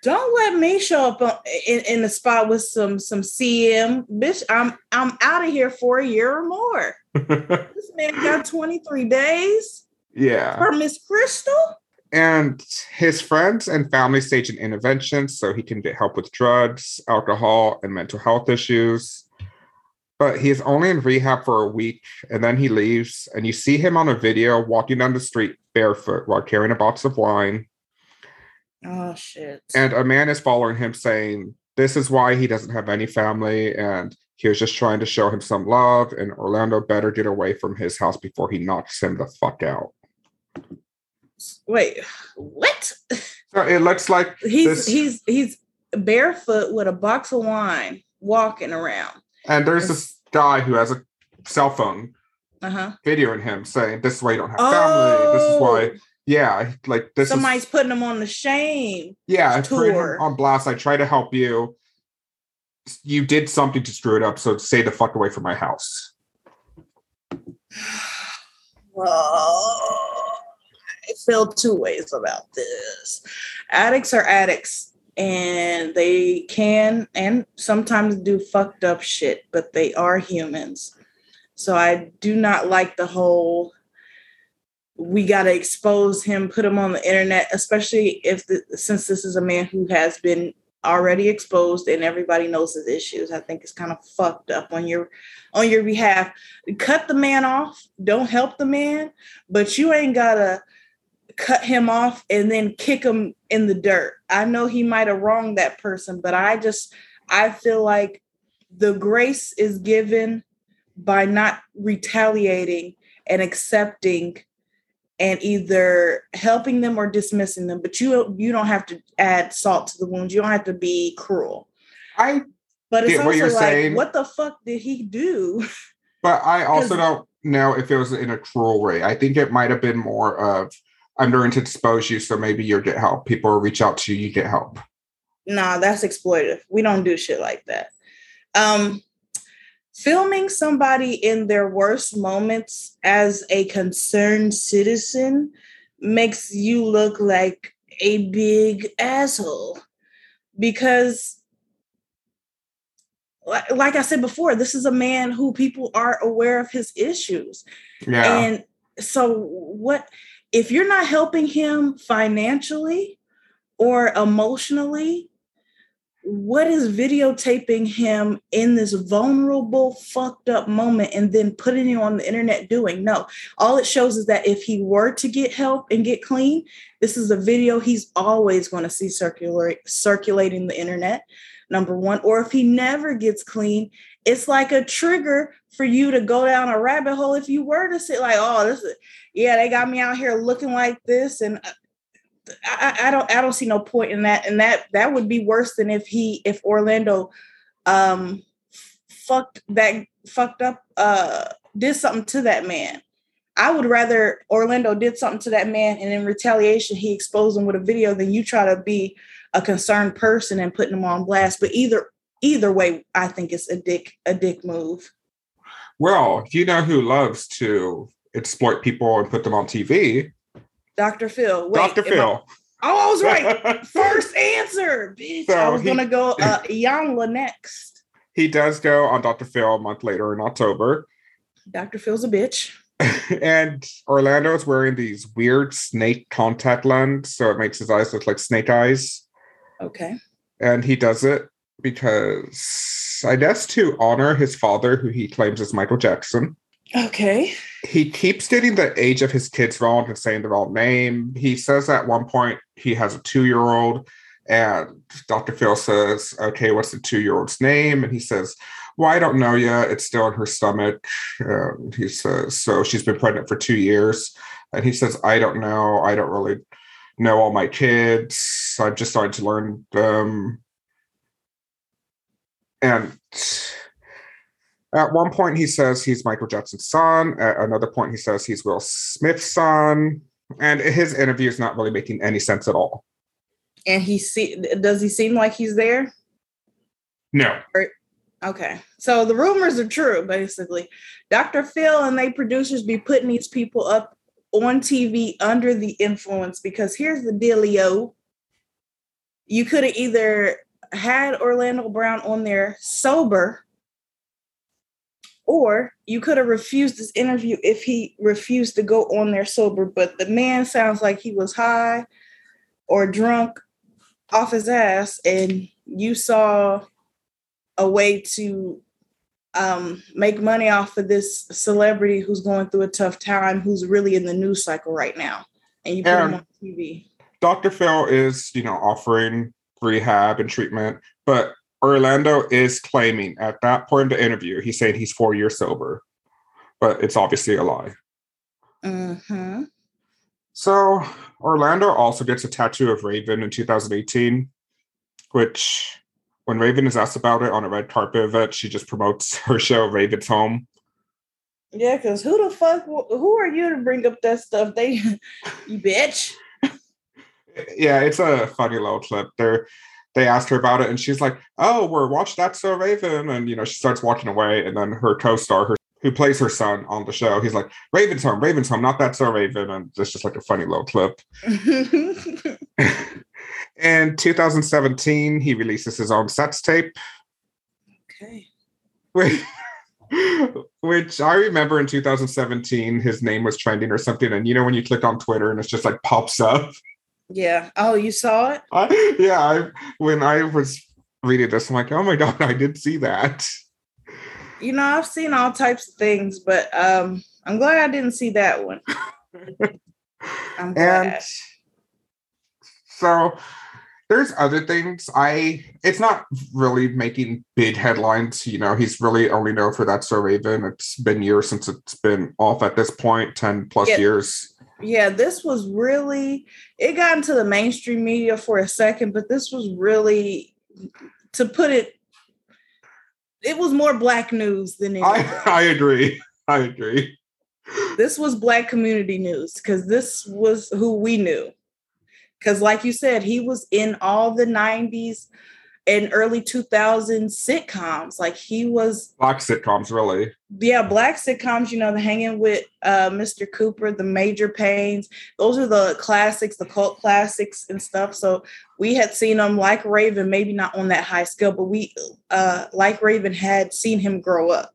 Don't let me show up in, in the spot with some some CM, bitch. I'm I'm out of here for a year or more. this man got 23 days. Yeah. For Miss Crystal. And his friends and family stage an intervention so he can get help with drugs, alcohol, and mental health issues. But he's only in rehab for a week and then he leaves and you see him on a video walking down the street barefoot while carrying a box of wine. Oh shit. And a man is following him saying this is why he doesn't have any family and he was just trying to show him some love and orlando better get away from his house before he knocks him the fuck out wait what it looks like he's this... he's he's barefoot with a box of wine walking around and there's this guy who has a cell phone uh-huh. videoing him saying, This is why you don't have oh. family. This is why, oh. yeah, like this Somebody's is, putting him on the shame. Yeah, tour. on blast. I try to help you. you did something to screw it up, so stay the fuck away from my house. I feel two ways about this. Addicts are addicts and they can and sometimes do fucked up shit, but they are humans. So I do not like the whole we got to expose him, put him on the internet, especially if the, since this is a man who has been already exposed and everybody knows his issues. I think it's kind of fucked up on your on your behalf. Cut the man off. Don't help the man, but you ain't gotta cut him off and then kick him in the dirt. I know he might have wronged that person, but I just I feel like the grace is given by not retaliating and accepting and either helping them or dismissing them. But you you don't have to add salt to the wounds you don't have to be cruel. I but it's also like saying, what the fuck did he do? But i also don't know if it was in a cruel way. I think it might have been more of i'm going to expose you so maybe you'll get help. People will reach out to you you get help. Nah that's exploitative we don't do shit like that. Um filming somebody in their worst moments as a concerned citizen makes you look like a big asshole. Because like I said before, this is a man who people are aware of his issues. Yeah. And so what if you're not helping him financially or emotionally, what is videotaping him in this vulnerable, fucked up moment and then putting him on the internet doing? No, all it shows is that if he were to get help and get clean, this is a video he's always going to see circulating the internet, number one. Or if he never gets clean, it's like a trigger for you to go down a rabbit hole if you were to say, like, oh, this is, yeah, they got me out here looking like this. And uh, I, I, don't I don't see no point in that. And that that would be worse than if he if Orlando um fucked that fucked up uh did something to that man. I would rather Orlando did something to that man and in retaliation he exposed him with a video than you try to be a concerned person and putting them on blast. But either either way, I think it's a dick a dick move. Well, you know who loves to exploit people and put them on TV? Dr. Phil. Wait, Dr. Phil. I, oh, I was right. First answer, bitch. So I was he, gonna go uh Iyanla next. He does go on Dr. Phil a month later in October. Dr. Phil's a bitch. and Orlando is wearing these weird snake contact lens, so it makes his eyes look like snake eyes. Okay. And he does it because I guess to honor his father, who he claims is Michael Jackson. Okay. He keeps getting the age of his kids wrong and saying the wrong name. He says at one point he has a two year old, and Dr. Phil says, Okay, what's the two year old's name? And he says, Well, I don't know yet. It's still in her stomach. And he says, So she's been pregnant for two years. And he says, I don't know. I don't really know all my kids. I'm just started to learn them. And at one point, he says he's Michael Jackson's son. At another point, he says he's Will Smith's son. And his interview is not really making any sense at all. And he see does he seem like he's there? No. okay. So the rumors are true, basically. Dr. Phil and they producers be putting these people up on TV under the influence because here's the dealio. You could have either had Orlando Brown on there sober or you could have refused this interview if he refused to go on there sober, but the man sounds like he was high or drunk off his ass, and you saw a way to um, make money off of this celebrity who's going through a tough time, who's really in the news cycle right now, and you put and him on TV. Dr. Phil is, you know, offering rehab and treatment, but Orlando is claiming at that point in the interview, he's saying he's four years sober, but it's obviously a lie. Mm-hmm. So Orlando also gets a tattoo of Raven in 2018, which when Raven is asked about it on a red carpet event, she just promotes her show Raven's Home. Yeah, because who the fuck? Who are you to bring up that stuff? They, you bitch. Yeah, it's a funny little clip. They're they asked her about it, and she's like, "Oh, we're watch that so Raven," and you know she starts walking away, and then her co-star, her who plays her son on the show, he's like, "Raven's home, Raven's home, not that so Raven," and it's just like a funny little clip. In 2017, he releases his own sex tape. Okay. Which, which I remember in 2017, his name was trending or something. And you know, when you click on Twitter and it's just like pops up. Yeah. Oh, you saw it? I, yeah. I, when I was reading this, I'm like, oh my God, I did see that. You know, I've seen all types of things, but um, I'm glad I didn't see that one. I'm glad. And so there's other things i it's not really making big headlines you know he's really only known for that so raven it's been years since it's been off at this point 10 plus yeah. years yeah this was really it got into the mainstream media for a second but this was really to put it it was more black news than anything. I, I agree i agree this was black community news because this was who we knew because, like you said, he was in all the 90s and early 2000s sitcoms. Like he was black sitcoms, really. Yeah, black sitcoms, you know, the hanging with uh, Mr. Cooper, the Major Paynes. Those are the classics, the cult classics and stuff. So we had seen him like Raven, maybe not on that high scale, but we uh like Raven had seen him grow up.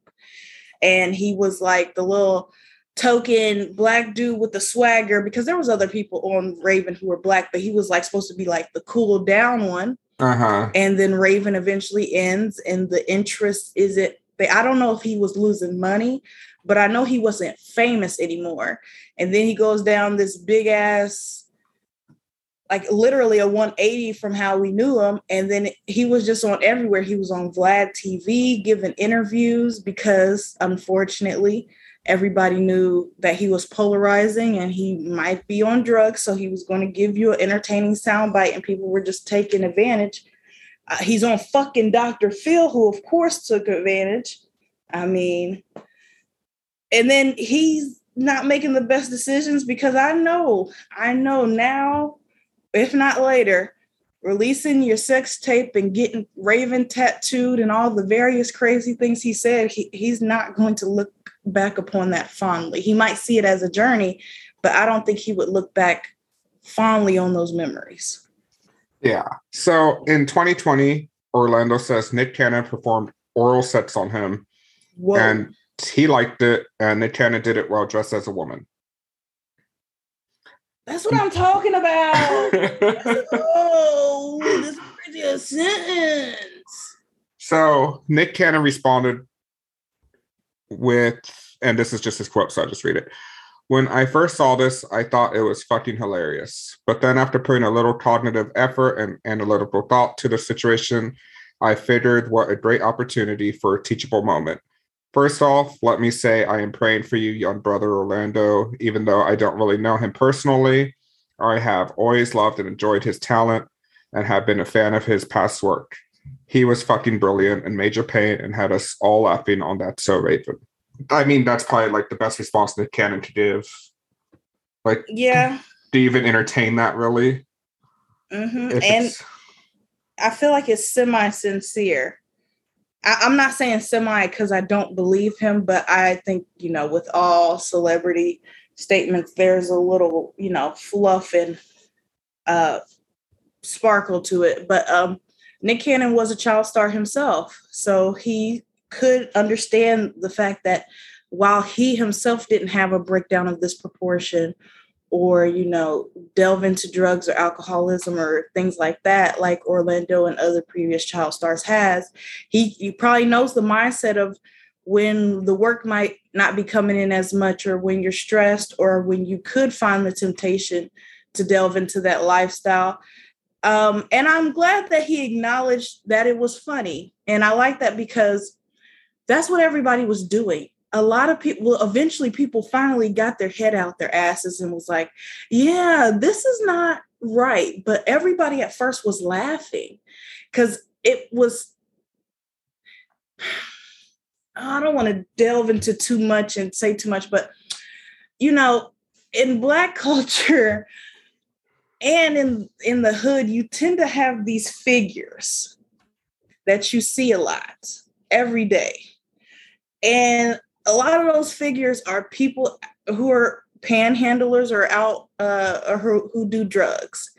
And he was like the little token black dude with the swagger because there was other people on Raven who were black, but he was like supposed to be like the cool down one. Uh-huh. And then Raven eventually ends, and the interest is it. I don't know if he was losing money, but I know he wasn't famous anymore. And then he goes down this big ass, like literally a 180 from how we knew him. And then he was just on everywhere. He was on Vlad TV giving interviews because unfortunately, everybody knew that he was polarizing and he might be on drugs. So he was going to give you an entertaining soundbite, and people were just taking advantage. Uh, he's on fucking Dr. Phil, who of course took advantage. I mean, and then he's not making the best decisions because I know, I know now, if not later, releasing your sex tape and getting Raven tattooed and all the various crazy things he said, he, he's not going to look back upon that fondly. He might see it as a journey, but I don't think he would look back fondly on those memories. Yeah. So in 2020, Orlando says Nick Cannon performed oral sex on him. Whoa. And he liked it, and Nick Cannon did it while dressed as a woman. That's what I'm talking about. oh, this pretty a sentence. So Nick Cannon responded with, and this is just his quote, so I'll just read it. When I first saw this, I thought it was fucking hilarious. But then after putting a little cognitive effort and analytical thought to the situation, I figured what a great opportunity for a teachable moment. First off, let me say I am praying for you, young brother Orlando, even though I don't really know him personally. I have always loved and enjoyed his talent and have been a fan of his past work he was fucking brilliant and Major Payne and had us all laughing on that so Raven. I mean, that's probably like the best response that Cannon could give. Like, yeah, to even entertain that really. Mm-hmm. And I feel like it's semi sincere. I'm not saying semi because I don't believe him, but I think, you know, with all celebrity statements, there's a little, you know, fluff and uh, sparkle to it. But um, Nick Cannon was a child star himself. So he could understand the fact that while he himself didn't have a breakdown of this proportion or, you know, delve into drugs or alcoholism or things like that, like Orlando and other previous child stars has, he, he probably knows the mindset of when the work might not be coming in as much or when you're stressed or when you could find the temptation to delve into that lifestyle um, and I'm glad that he acknowledged that it was funny. And I like that because that's what everybody was doing. A lot of people, well, eventually, people finally got their head out their asses and was like, yeah, this is not right. But everybody at first was laughing because it was. I don't want to delve into too much and say too much, but you know, in Black culture, and in in the hood you tend to have these figures that you see a lot every day and a lot of those figures are people who are panhandlers or out uh, or who, who do drugs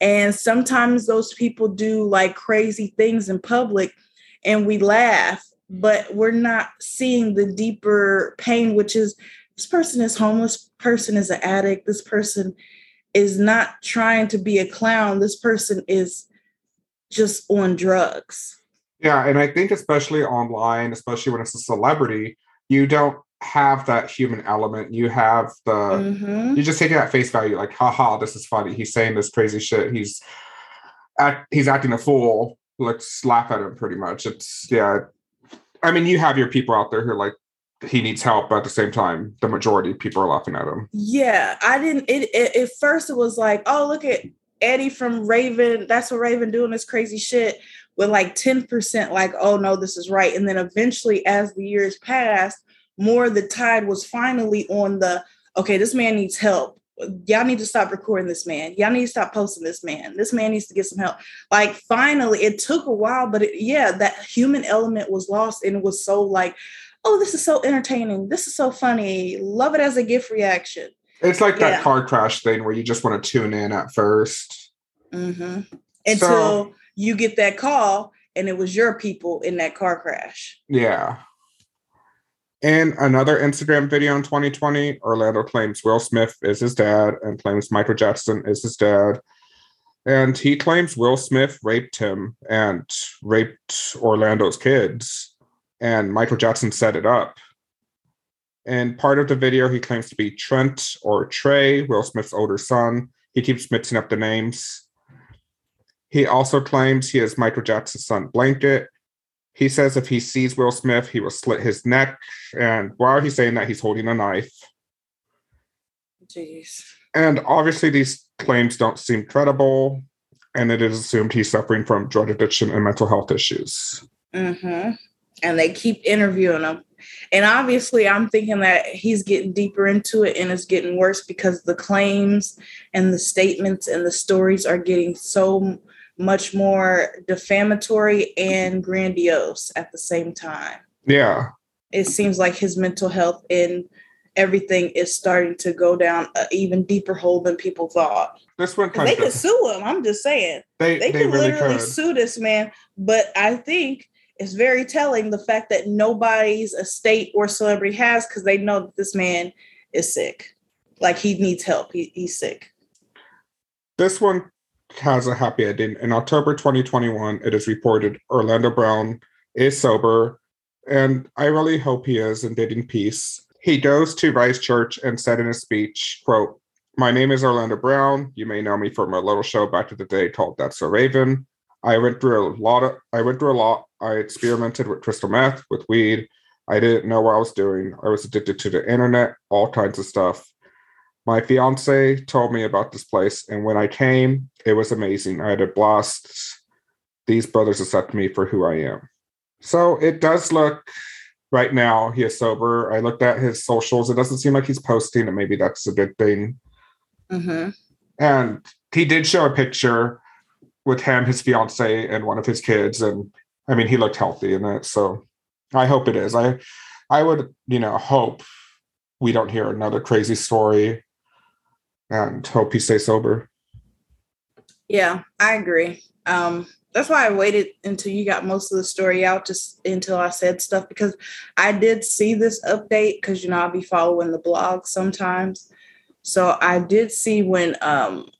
and sometimes those people do like crazy things in public and we laugh but we're not seeing the deeper pain which is this person is homeless person is an addict this person is not trying to be a clown. This person is just on drugs. Yeah, and I think especially online, especially when it's a celebrity, you don't have that human element. You have the mm-hmm. you just take it at face value, like, haha, this is funny. He's saying this crazy shit. He's act, he's acting a fool. Let's laugh at him pretty much. It's yeah. I mean, you have your people out there who are like, he needs help, but at the same time, the majority of people are laughing at him. Yeah, I didn't. It, it at first it was like, oh, look at Eddie from Raven. That's what Raven doing this crazy shit with like ten percent. Like, oh no, this is right. And then eventually, as the years passed, more the tide was finally on the okay. This man needs help. Y'all need to stop recording this man. Y'all need to stop posting this man. This man needs to get some help. Like finally, it took a while, but it, yeah, that human element was lost, and it was so like oh, this is so entertaining. This is so funny. Love it as a gift reaction. It's like that car crash thing where you just want to tune in at 1st mm-hmm. Until so, you get that call and it was your people in that car crash. Yeah. In another Instagram video in 2020, Orlando claims Will Smith is his dad and claims Michael Jackson is his dad. And he claims Will Smith raped him and raped Orlando's kids and Michael Jackson set it up. In part of the video, he claims to be Trent or Trey, Will Smith's older son. He keeps mixing up the names. He also claims he is Michael Jackson's son, Blanket. He says if he sees Will Smith, he will slit his neck. And why while he's saying that, he's holding a knife. Jeez. And obviously, these claims don't seem credible. And it is assumed he's suffering from drug addiction and mental health issues. Mm-hmm and they keep interviewing him. And obviously, I'm thinking that he's getting deeper into it and it's getting worse because the claims and the statements and the stories are getting so much more defamatory and grandiose at the same time. Yeah. It seems like his mental health and everything is starting to go down an even deeper hole than people thought. This one they could sue him. I'm just saying they they, they could really literally could. sue this man. But I think it's very telling the fact that nobody's estate or celebrity has because they know that this man is sick. Like he needs help. He, he's sick. This one has a happy ending. In October 2021, it is reported Orlando Brown is sober, and I really hope he is and did in peace. He goes to Rise Church and said in a speech, quote, My name is Orlando Brown. You may know me from a little show back in the day called That's a Raven. I went through a lot of I went through a lot. I experimented with crystal meth, with weed. I didn't know what I was doing. I was addicted to the internet, all kinds of stuff. My fiance told me about this place, and when I came, it was amazing. I had a blast. These brothers accept me for who I am. So it does look right now he is sober. I looked at his socials. It doesn't seem like he's posting, and maybe that's a good thing. Mm-hmm. And he did show a picture with him, his fiance, and one of his kids. And I mean, he looked healthy in it. So I hope it is. I I would, you know, hope we don't hear another crazy story and hope he stays sober. Yeah, I agree. Um, that's why I waited until you got most of the story out, just until I said stuff because I did see this update because you know I'll be following the blog sometimes. So I did see when um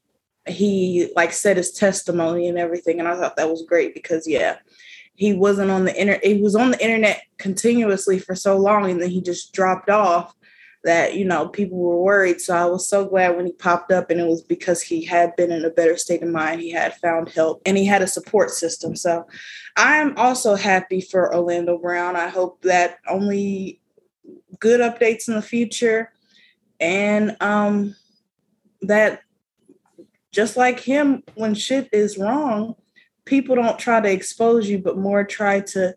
he like said his testimony and everything and i thought that was great because yeah he wasn't on the internet he was on the internet continuously for so long and then he just dropped off that you know people were worried. So i was so glad when he popped up and it was because he had been in a better state of mind. He had found help and he had a support system. So i'm also happy for orlando brown. I hope that only good updates in the future and um that just like him, when shit is wrong, people don't try to expose you, but more try to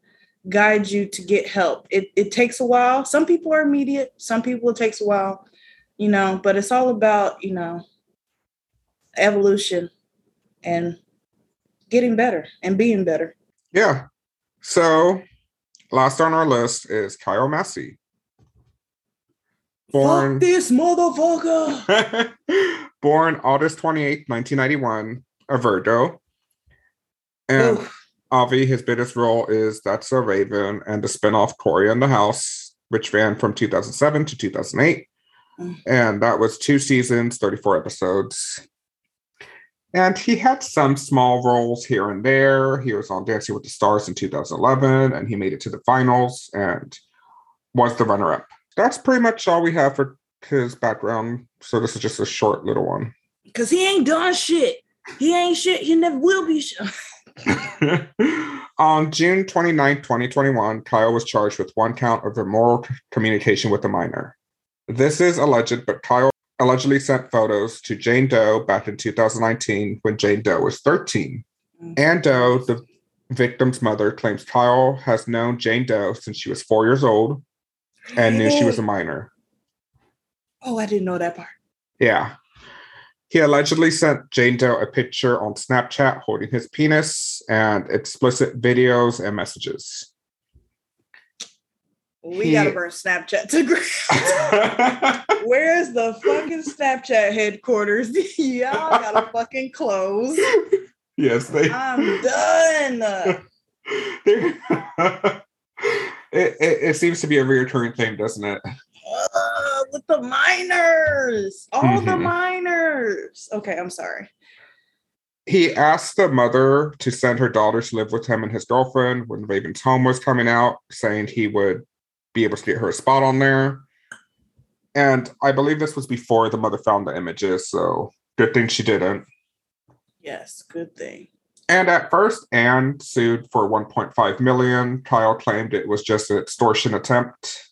guide you to get help. It, it takes a while. Some people are immediate, some people it takes a while, you know, but it's all about, you know, evolution and getting better and being better. Yeah. So last on our list is Kyle Massey. Born Fuck this motherfucker. born August 28th, 1991, a Virgo. And Oof. Avi, his biggest role is That's So Raven and the spinoff Cory in the House, which ran from 2007 to 2008. Mm. And that was two seasons, 34 episodes. And he had some small roles here and there. He was on Dancing with the Stars in 2011, and he made it to the finals and was the runner up. That's pretty much all we have for his background. So this is just a short little one. Because he ain't done shit. He ain't shit. He never will be shit. on June 29, 2021, Kyle was charged with one count of immoral communication with a minor. This is alleged, but Kyle allegedly sent photos to Jane Doe back in 2019 when Jane Doe was 13. Mm-hmm. Ann Doe, the victim's mother, claims Kyle has known Jane Doe since she was four years old and knew she was a minor. Oh, I didn't know that part. Yeah. He allegedly sent Jane Doe a picture on Snapchat holding his penis and explicit videos and messages. We he, gotta burn Snapchat to ground. Where's the fucking Snapchat headquarters? Y'all gotta fucking close. Yes, they. I'm done. it, it, it, seems to be a reoccurring thing, doesn't it? With the minors, all mm-hmm. the minors. Okay, I'm sorry. He asked the mother to send her daughter to live with him and his girlfriend when Raven's home was coming out, saying he would be able to get her a spot on there. And I believe this was before the mother found the images, so good thing she didn't. Yes, good thing. And at first, Anne sued for 1.5 million. Kyle claimed it was just an extortion attempt.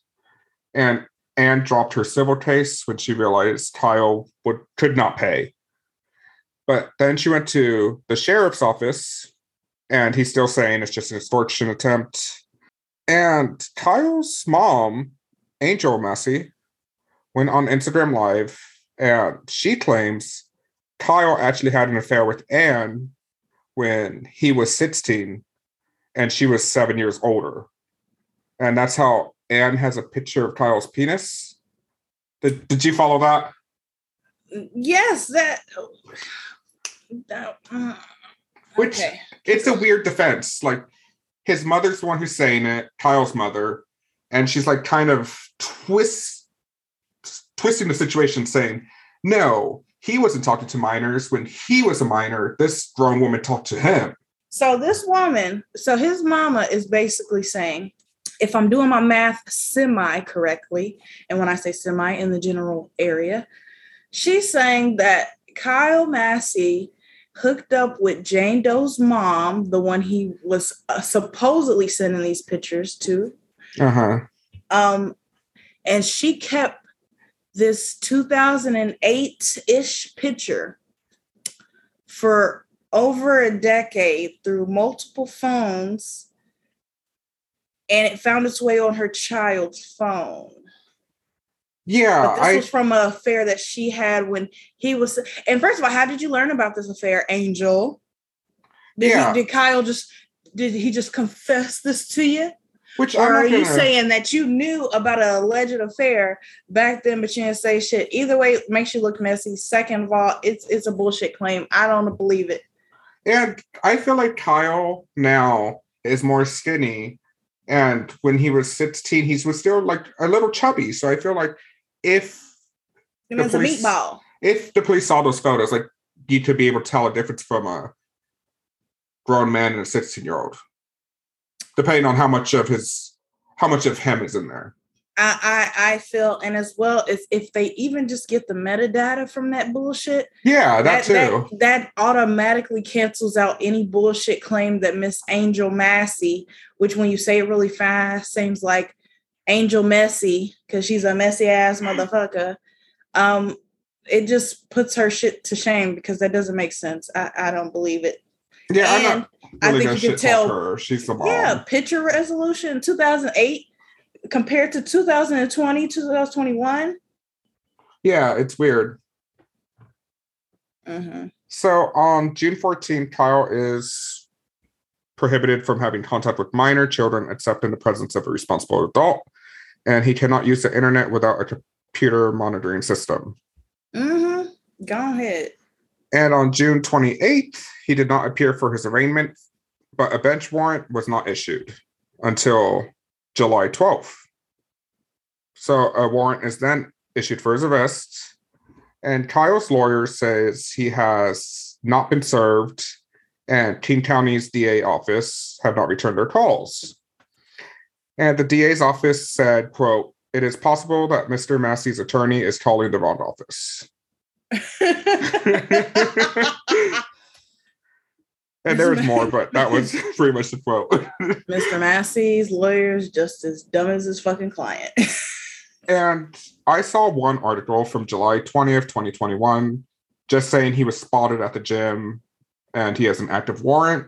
And Ann dropped her civil case when she realized Kyle would could not pay. But then she went to the sheriff's office, and he's still saying it's just an extortion attempt. And Kyle's mom, Angel Massey, went on Instagram Live and she claims Kyle actually had an affair with Anne when he was 16 and she was seven years older. And that's how Ann has a picture of Kyle's penis. Did, did you follow that? Yes, that. that uh, Which okay. it's a weird defense. Like his mother's the one who's saying it, Kyle's mother, and she's like kind of twist twisting the situation, saying, "No, he wasn't talking to minors when he was a minor. This grown woman talked to him." So this woman, so his mama is basically saying, if I'm doing my math semi correctly, and when I say semi in the general area, she's saying that Kyle Massey hooked up with Jane Doe's mom, the one he was uh, supposedly sending these pictures to. Uh-huh. Um, and she kept this 2008-ish picture for over a decade through multiple phones and it found its way on her child's phone yeah, but this I, was from an affair that she had when he was. And first of all, how did you learn about this affair, Angel? Did yeah. He, did Kyle just did he just confess this to you? Which or are you saying that you knew about an alleged affair back then, but you didn't say shit? Either way, it makes you look messy. Second of all, it's it's a bullshit claim. I don't believe it. And I feel like Kyle now is more skinny. And when he was 16, he was still like a little chubby. So I feel like if it a meatball. If the police saw those photos, like you could be able to tell a difference from a grown man and a 16 year old, depending on how much of his how much of him is in there. I, I, I feel, and as well as if they even just get the metadata from that bullshit. Yeah, that, that too. That, that, automatically cancels out any bullshit claim that Miss Angel Massey, which when you say it really fast, seems like Angel Messy because she's a messy ass motherfucker. Um, it just puts her shit to shame because that doesn't make sense. I, I don't believe it. Yeah, and really I think you can tell her. She's the mom. Yeah, picture resolution 2008 compared to 2020, 2021. Yeah, it's weird. Mm-hmm. So on June 14th, Kyle is prohibited from having contact with minor children except in the presence of a responsible adult, and he cannot use the internet without a computer monitoring system. Mm-hmm. Go ahead. And on June 28th, he did not appear for his arraignment, but a bench warrant was not issued until July 12th. So a warrant is then issued for his arrest. And Kyle's lawyer says he has not been served, and King County's DA office have not returned their calls. And the DA's office said, quote, it is possible that Mr. Massey's attorney is calling the wrong office. and there was more, but that was pretty much the quote. Mr. Massey's lawyer's just as dumb as his fucking client. and I saw one article from July 20th, 2021, just saying he was spotted at the gym and he has an active warrant.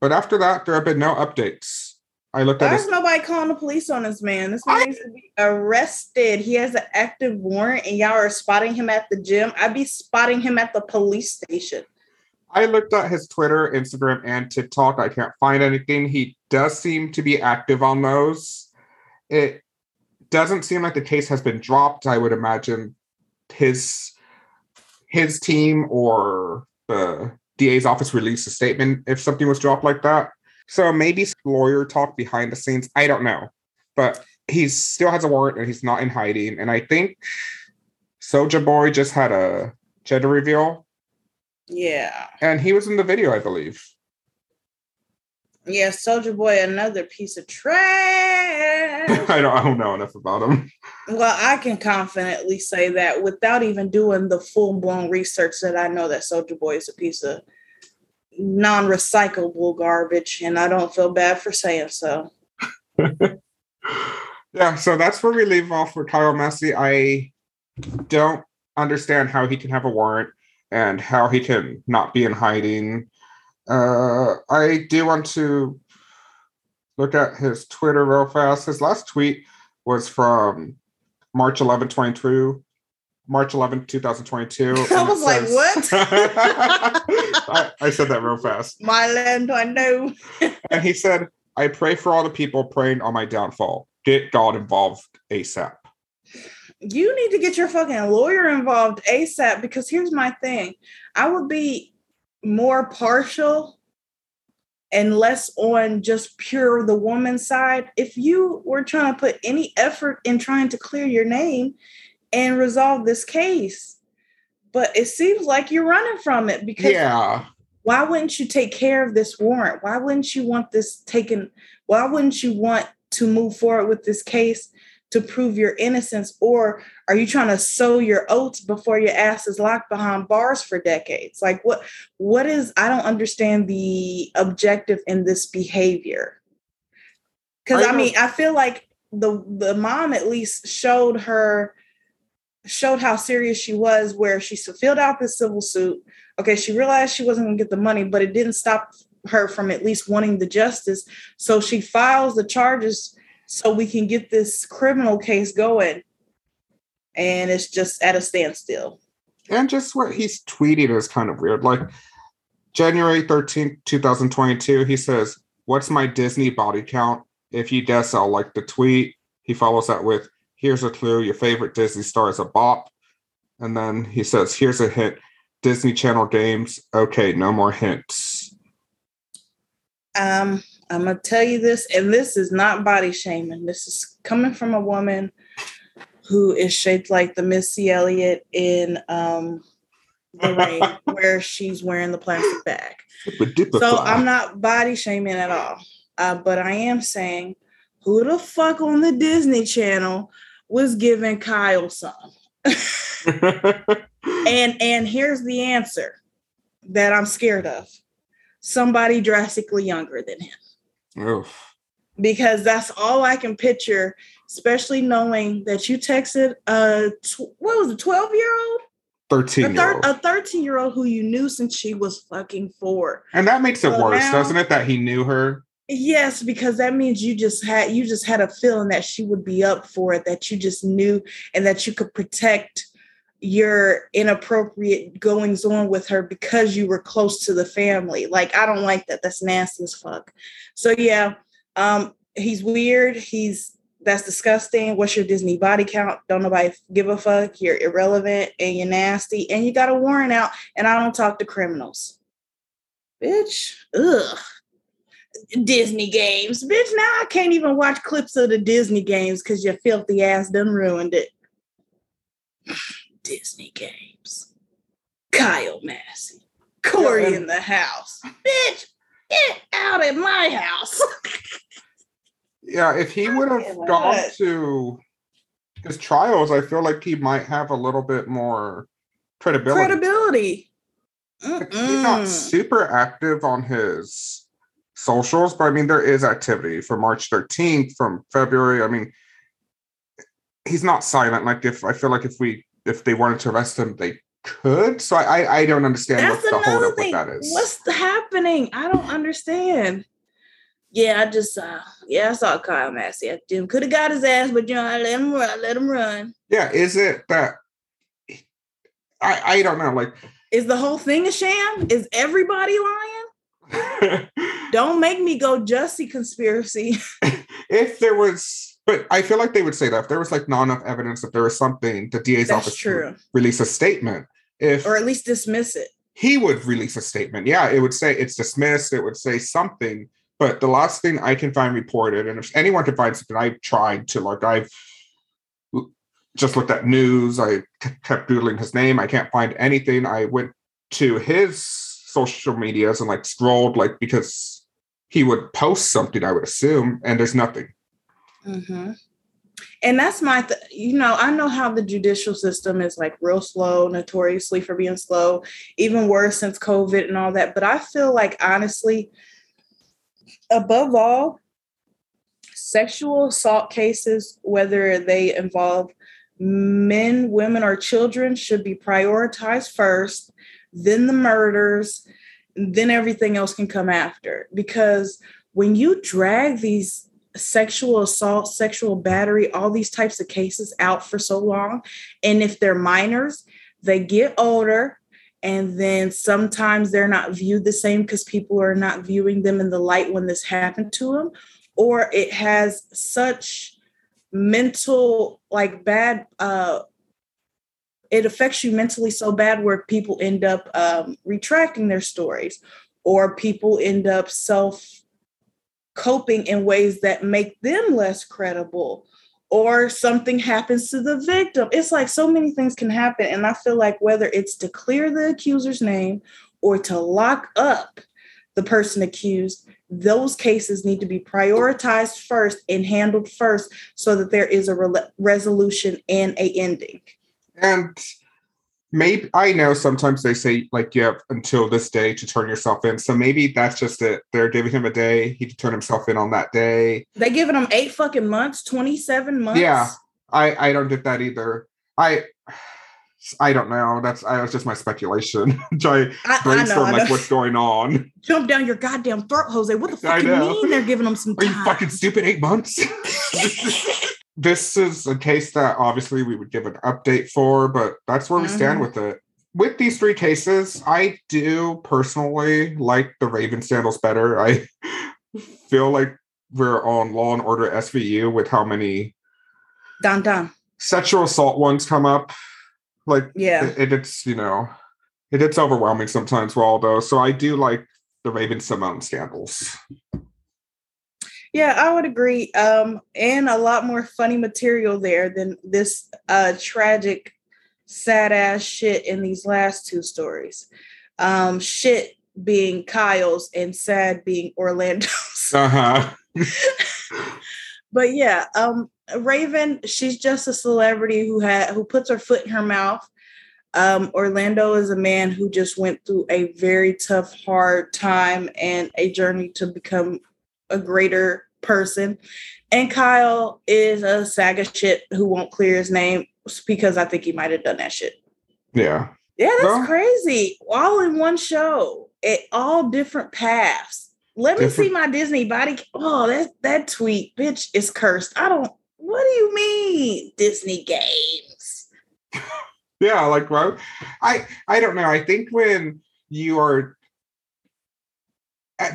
But after that, there have been no updates. I looked at. There's nobody calling the police on this man. This man I, needs to be arrested. He has an active warrant, and y'all are spotting him at the gym. I'd be spotting him at the police station. I looked at his Twitter, Instagram, and TikTok. I can't find anything. He does seem to be active on those. It doesn't seem like the case has been dropped. I would imagine his his team or the DA's office released a statement if something was dropped like that. So maybe lawyer talk behind the scenes. I don't know, but he still has a warrant and he's not in hiding. And I think Soulja Boy just had a gender reveal yeah. And he was in the video, I believe. Yeah, Soulja Boy, another piece of trash. I don't I don't know enough about him. Well, I can confidently say that without even doing the full-blown research that I know that Soulja Boy is a piece of non-recyclable garbage, and I don't feel bad for saying so. yeah, so that's where we leave off with Kyle Massey. I don't understand how he can have a warrant and how he can not be in hiding. Uh, I do want to look at his Twitter real fast. His last tweet was from March 11, 22. March 11, 2022. I was like, what? I, I, said that real fast. My land, I know. and he said, I pray for all the people praying on my downfall. Get God involved ASAP you need to get your fucking lawyer involved ASAP because here's my thing. I would be more partial and less on just pure the woman side if you were trying to put any effort in trying to clear your name and resolve this case. But it seems like you're running from it because yeah. why wouldn't you take care of this warrant? Why wouldn't you want this taken? Why wouldn't you want to move forward with this case to prove your innocence or are you trying to sow your oats before your ass is locked behind bars for decades? Like what what is i don't understand the objective in this behavior. Because i, I mean i feel like the the mom at least showed her showed how serious she was where she filled out this civil suit. Okay she realized she wasn't going to get the money but it didn't stop her from at least wanting the justice. So she files the charges so we can get this criminal case going. And it's just at a standstill. And just what he's tweeting is kind of weird. Like January 13th, 2022, he says, What's my Disney body count? If you guess, I'll like the tweet. He follows that with, Here's a clue your favorite Disney star is a bop. And then he says, Here's a hint Disney Channel games. Okay, no more hints. Um, I'm gonna tell you this, and this is not body shaming. This is coming from a woman who is shaped like the Missy Elliott in um, the rain, where she's wearing the plastic bag. So I'm not body shaming at all, uh, but I am saying, who the fuck on the Disney Channel was giving Kyle some? and and here's the answer that I'm scared of: somebody drastically younger than him. Oof. Because that's all I can picture, especially knowing that you texted a tw- what was it, twelve year old, thirteen, year a thirteen year old who you knew since she was fucking four, and that makes it worse, now, doesn't it? That he knew her. Yes, because that means you just had you just had a feeling that she would be up for it, that you just knew, and that you could protect your inappropriate goings on with her because you were close to the family. Like, I don't like that. That's nasty as fuck. So yeah, um, he's weird. He's that's disgusting. What's your Disney body count? Don't nobody give a fuck. You're irrelevant and you're nasty and you got a warrant out. And I don't talk to criminals. Bitch, ugh. Disney games. Bitch, now I can't even watch clips of the Disney games because your filthy ass done ruined it. Disney games. Kyle Massey. Cory in the house. Bitch, get out of my house. yeah, if he would have gone to his trials, I feel like he might have a little bit more credibility. Credibility. He's not super active on his socials, but I mean, there is activity for March 13th from February. I mean, he's not silent. Like if I feel like if we if they wanted to arrest him, they could. So I I don't understand That's what the holdup with that is. What's happening? I don't understand. Yeah, I just uh yeah, I saw Kyle Massey Jim. Could have got his ass, but you know, I let him run, I let him run. Yeah, is it that I I don't know, like is the whole thing a sham? Is everybody lying? don't make me go Jussie conspiracy. if there was but I feel like they would say that if there was like not enough evidence that there was something, the DA's That's office true. release a statement. If or at least dismiss it. He would release a statement. Yeah, it would say it's dismissed. It would say something. But the last thing I can find reported, and if anyone can find something, I've tried to like I've just looked at news. I kept doodling his name. I can't find anything. I went to his social medias and like scrolled like because he would post something. I would assume, and there's nothing. Mm-hmm. And that's my, th- you know, I know how the judicial system is like real slow, notoriously for being slow, even worse since COVID and all that. But I feel like, honestly, above all, sexual assault cases, whether they involve men, women, or children, should be prioritized first, then the murders, then everything else can come after. Because when you drag these sexual assault, sexual battery, all these types of cases out for so long. And if they're minors, they get older and then sometimes they're not viewed the same because people are not viewing them in the light when this happened to them or it has such mental like bad uh it affects you mentally so bad where people end up um, retracting their stories or people end up self coping in ways that make them less credible or something happens to the victim. It's like so many things can happen. And I feel like whether it's to clear the accuser's name or to lock up the person accused, those cases need to be prioritized first and handled first so that there is a re- resolution and a ending. And maybe I know sometimes they say like you have until this day to turn yourself in. So maybe that's just it. They're giving him a day. He to turn himself in on that day. They giving him eight fucking months, 27 months. Yeah. I I don't get that either. I I don't know. That's I was just my speculation. Try brainstorm like what's going on. Jump down your goddamn throat, Jose. What the fuck you mean they're giving him some time? Are you fucking stupid? Eight months. this is a case that obviously we would give an update for, but that's where we mm-hmm. stand with it. With these three cases, I do personally like the Raven sandals better. I feel like we're on Law and Order SVU with how many down down sexual assault ones come up. Like yeah, it, it's you know it, it's overwhelming sometimes, Waldo. So I do like the Raven Symoné scandals. Yeah, I would agree. Um, and a lot more funny material there than this uh tragic, sad ass shit in these last two stories. Um, shit being Kyle's and sad being Orlando's. Uh-huh. but yeah, um, Raven, she's just a celebrity who had who puts her foot in her mouth. Um, Orlando is a man who just went through a very tough, hard time and a journey to become a greater person. And Kyle is a saga shit who won't clear his name because I think he might have done that shit. Yeah. Yeah, that's well, crazy. All in one show, at all different paths. Let different. me see my Disney body. Oh, that that tweet, bitch, is cursed. I don't. What do you mean, Disney games? Yeah, like well, I I don't know. I think when you are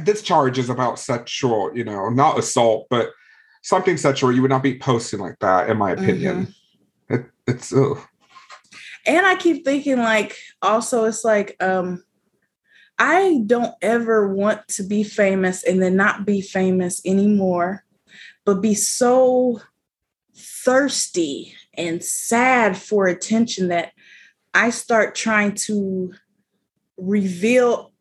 this charge is about sexual, you know, not assault, but something sexual. You would not be posting like that, in my opinion. Mm-hmm. It, it's ugh. And I keep thinking, like, also, it's like, um, I don't ever want to be famous and then not be famous anymore, but be so thirsty and sad for attention that I start trying to reveal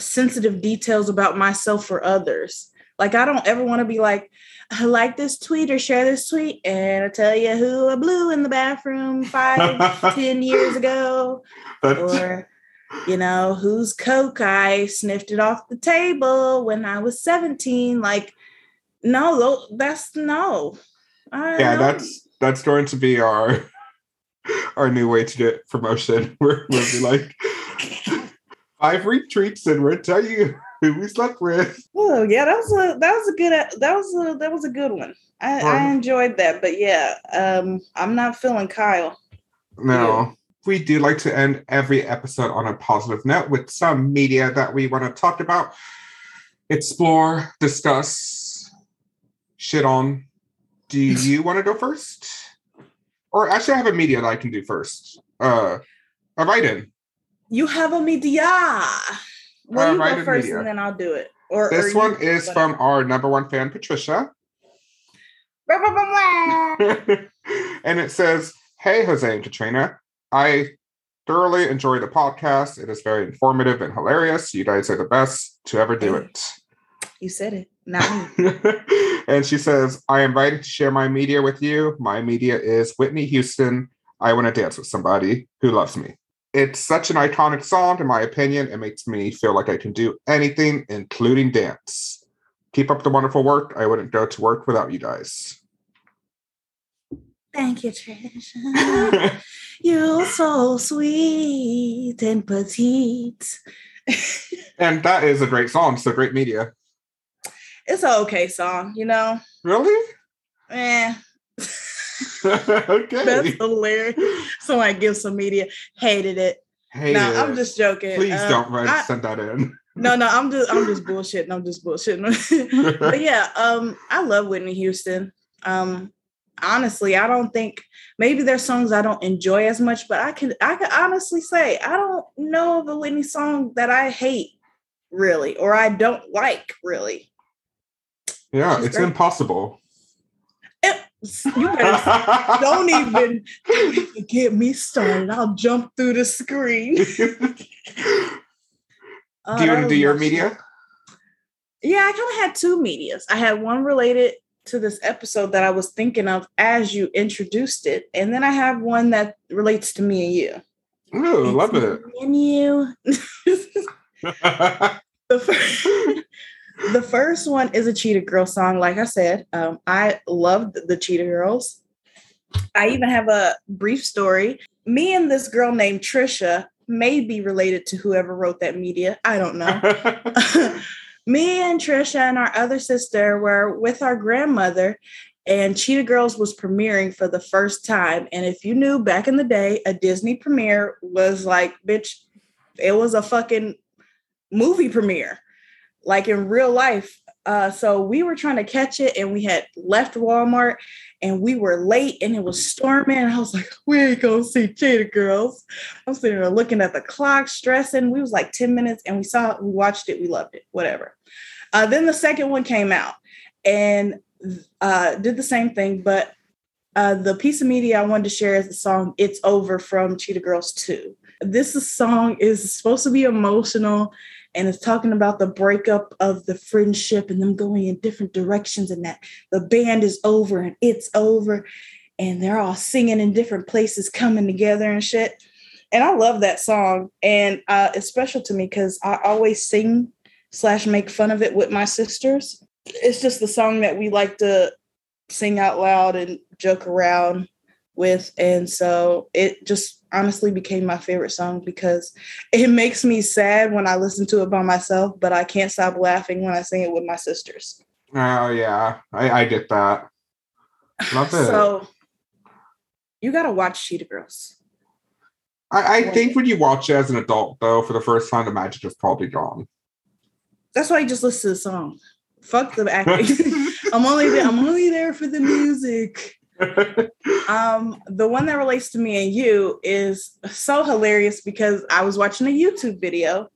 sensitive details about myself for others. Like I don't ever want to be like, I like this tweet or share this tweet and I tell you who I blew in the bathroom five, ten years ago. Or, you know, whose Coke I sniffed it off the table when I was 17. Like, no, that's no. I yeah, that's that's going to be our our new way to get promotion. We're, we'll be like five retreats and we'll tell you who we slept with. Oh yeah, that was a that was a good that was a that was a good one. I, I enjoyed that, but yeah, um, I'm not feeling Kyle. No. Yeah. We do like to end every episode on a positive note with some media that we want to talk about, explore, discuss, shit on. Do you want to go first? Or actually, I have a media that I can do first. Uh, a write in. You have a media. Well, uh, you go first, media. and then I'll do it. Or this or one is whatever. from our number one fan, Patricia. and it says, "Hey, Jose and Katrina, I thoroughly enjoy the podcast. It is very informative and hilarious. You guys are the best to ever do it." You said it, not me. and she says, "I am invited to share my media with you. My media is Whitney Houston. I want to dance with somebody who loves me." It's such an iconic song, in my opinion. It makes me feel like I can do anything, including dance. Keep up the wonderful work. I wouldn't go to work without you guys. Thank you, Trish. You're so sweet and petite. and that is a great song. It's a great media. It's an okay song, you know. Really? Eh. okay. That's hilarious. So I give some media hated it. Hated no, I'm just joking. Please um, don't write, I, send that in. no, no, I'm just I'm just bullshitting. I'm just bullshitting. but yeah, um, I love Whitney Houston. Um, honestly, I don't think maybe there's songs I don't enjoy as much, but I can I can honestly say I don't know of a Whitney song that I hate really or I don't like really. Yeah, She's it's great. impossible. You better don't even don't even get me started. I'll jump through the screen. Uh, do you want to do your media? Yeah, I kind of had two medias. I had one related to this episode that I was thinking of as you introduced it, and then I have one that relates to me and you. Oh, love it. And you. the first, the first one is a Cheetah Girl song. Like I said, um, I loved the Cheetah Girls. I even have a brief story. Me and this girl named Trisha may be related to whoever wrote that media. I don't know. Me and Trisha and our other sister were with our grandmother, and Cheetah Girls was premiering for the first time. And if you knew back in the day, a Disney premiere was like, bitch, it was a fucking movie premiere like in real life. Uh, so we were trying to catch it and we had left Walmart and we were late and it was storming. I was like, we ain't gonna see Cheetah Girls. I'm sitting there looking at the clock, stressing. We was like 10 minutes and we saw it, we watched it, we loved it, whatever. Uh, then the second one came out and uh, did the same thing, but uh, the piece of media I wanted to share is the song It's Over from Cheetah Girls 2. This song is supposed to be emotional and it's talking about the breakup of the friendship and them going in different directions and that the band is over and it's over. And they're all singing in different places coming together and shit. And i love that song. And uh, it's special to me because i always sing slash make fun of it with my sisters. It's just the song that we like to sing out loud and joke around with. And so it just honestly became my favorite song because it makes me sad when I listen to it by myself, but I can't stop laughing when I sing it with my sisters. Oh yeah, I, I get that. Love it. So you gotta watch Cheetah Girls. I, I think when you watch it as an adult, though, for the first time, the magic is probably gone. That's why I just listen to the song. Fuck the acting. I'm only there, I'm only there for the music. Um, the one that relates to me and you is so hilarious because I was watching a YouTube video.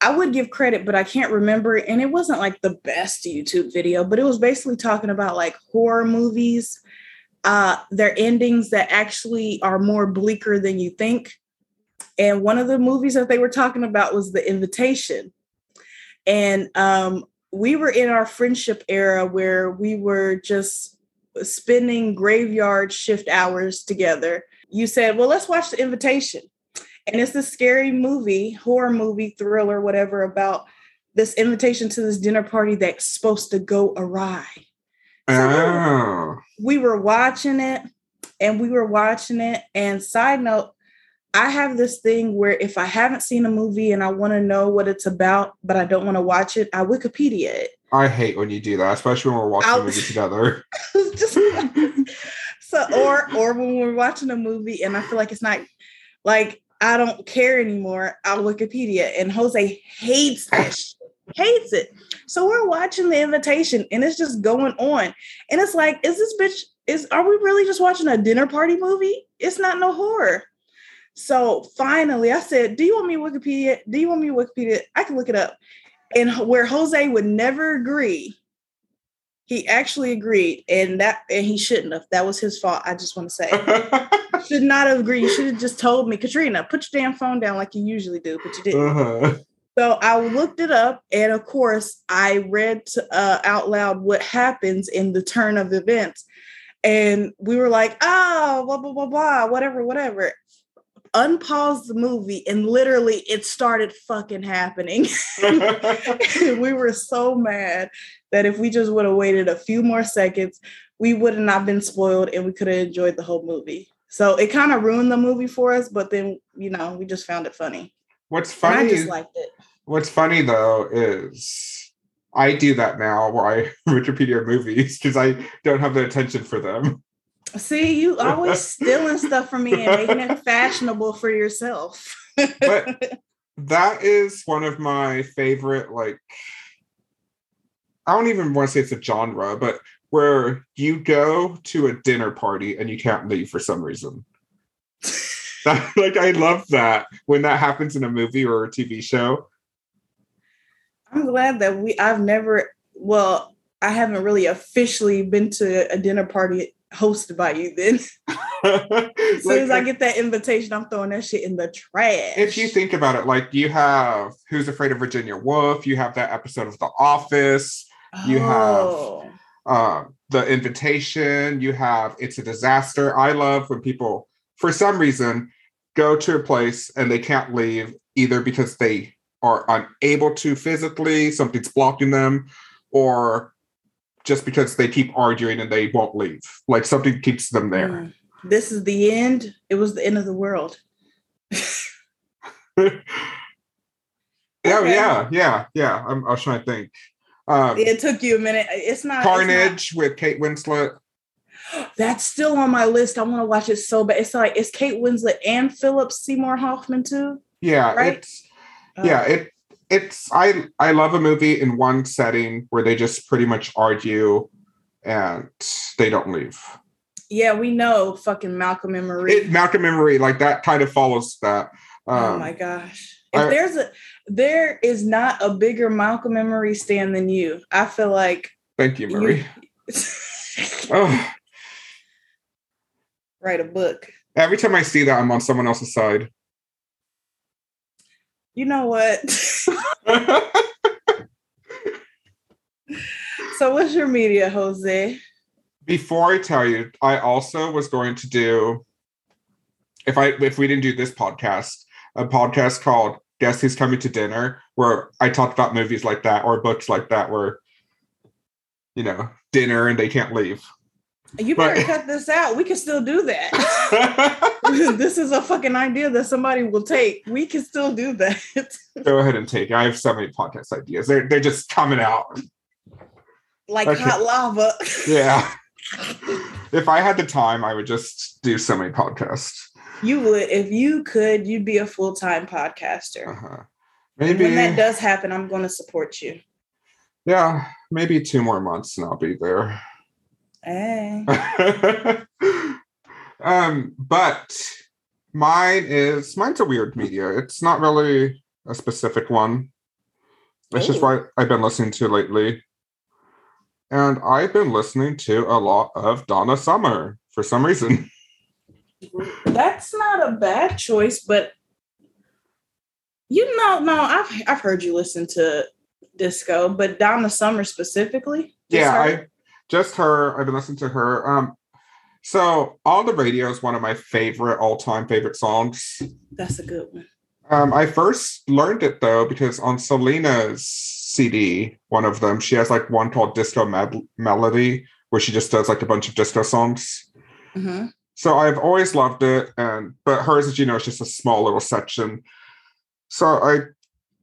I would give credit, but I can't remember. And it wasn't like the best YouTube video, but it was basically talking about like horror movies, uh, their endings that actually are more bleaker than you think. And one of the movies that they were talking about was The Invitation. And um, we were in our friendship era where we were just spending graveyard shift hours together. You said, Well, let's watch The Invitation. And it's a scary movie, horror movie, thriller, whatever, about this invitation to this dinner party that's supposed to go awry. So oh. we were watching it and we were watching it. And side note, I have this thing where if I haven't seen a movie and I want to know what it's about, but I don't want to watch it, I Wikipedia it. I hate when you do that, especially when we're watching I'll, a movie together. just, so, or or when we're watching a movie and I feel like it's not like I don't care anymore, I'll Wikipedia. And Jose hates that hates it. So we're watching the invitation and it's just going on. And it's like, is this bitch, is are we really just watching a dinner party movie? It's not no horror. So finally, I said, "Do you want me Wikipedia? Do you want me Wikipedia? I can look it up." And where Jose would never agree, he actually agreed, and that and he shouldn't have. That was his fault. I just want to say, should not have agreed. You should have just told me, Katrina, put your damn phone down like you usually do, but you didn't. Uh-huh. So I looked it up, and of course, I read uh, out loud what happens in the turn of events. And we were like, oh, blah, blah, blah, blah, whatever, whatever unpause the movie and literally it started fucking happening. we were so mad that if we just would have waited a few more seconds, we would have not been spoiled and we could have enjoyed the whole movie. So it kind of ruined the movie for us, but then you know we just found it funny. What's funny? And I just liked it. What's funny though is I do that now where I Wikipedia movies because I don't have the attention for them. See, you always stealing stuff from me and making it fashionable for yourself. but that is one of my favorite, like, I don't even want to say it's a genre, but where you go to a dinner party and you can't leave for some reason. like, I love that when that happens in a movie or a TV show. I'm glad that we, I've never, well, I haven't really officially been to a dinner party hosted by you then. as soon like, as I get that invitation, I'm throwing that shit in the trash. If you think about it, like you have Who's Afraid of Virginia Woolf, you have that episode of The Office, you oh. have uh, The Invitation, you have It's a Disaster. I love when people, for some reason, go to a place and they can't leave either because they are unable to physically, something's blocking them, or just because they keep arguing and they won't leave. Like something keeps them there. Mm. This is the end. It was the end of the world. yeah, okay. yeah, yeah, yeah. I'm, I was trying to think. Um, it took you a minute. It's not Carnage it's not, with Kate Winslet. That's still on my list. I want to watch it so bad. It's like it's Kate Winslet and Philip Seymour Hoffman too. Yeah, right. It's, yeah, oh. it it's I I love a movie in one setting where they just pretty much argue and they don't leave. Yeah, we know fucking Malcolm and Marie. It, Malcolm and Marie, like that kind of follows that. Oh um, oh my gosh. If I, there's a there is not a bigger Malcolm and Marie stand than you. I feel like Thank you, Marie. You, oh. Write a book. Every time I see that, I'm on someone else's side you know what? so what's your media, Jose? Before I tell you, I also was going to do if I if we didn't do this podcast, a podcast called Guess Who's Coming to Dinner, where I talked about movies like that or books like that where you know, dinner and they can't leave. You better but, cut this out. We can still do that. this is a fucking idea that somebody will take. We can still do that. Go ahead and take. It. I have so many podcast ideas. They're they're just coming out like okay. hot lava. yeah. if I had the time, I would just do so many podcasts. You would, if you could, you'd be a full time podcaster. Uh-huh. Maybe and when that does happen, I'm going to support you. Yeah, maybe two more months and I'll be there. Hey. um, but mine is mine's a weird media. It's not really a specific one. It's Ooh. just what I've been listening to lately. And I've been listening to a lot of Donna Summer for some reason. That's not a bad choice, but you know, no, I've I've heard you listen to disco, but Donna Summer specifically. Yeah? I just her. I've been listening to her. Um, so "On the Radio" is one of my favorite all-time favorite songs. That's a good one. Um, I first learned it though because on Selena's CD, one of them, she has like one called Disco Med- Melody, where she just does like a bunch of disco songs. Mm-hmm. So I've always loved it, and but hers, as you know, is just a small little section. So I've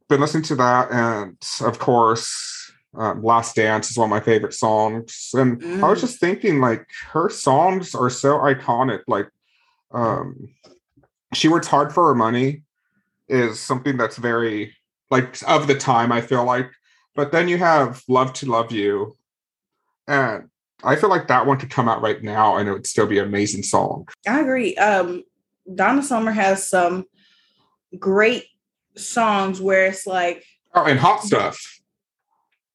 been listening to that, and of course, um, "Last Dance" is one of my favorite songs. And mm. I was mm. just thinking, like, her songs are so iconic. Like, um, "She Works Hard for Her Money" is something that's very like of the time. I feel like, but then you have "Love to Love You," and I feel like that one could come out right now and it would still be an amazing song. I agree. Um, Donna Summer has some great songs where it's like oh and hot stuff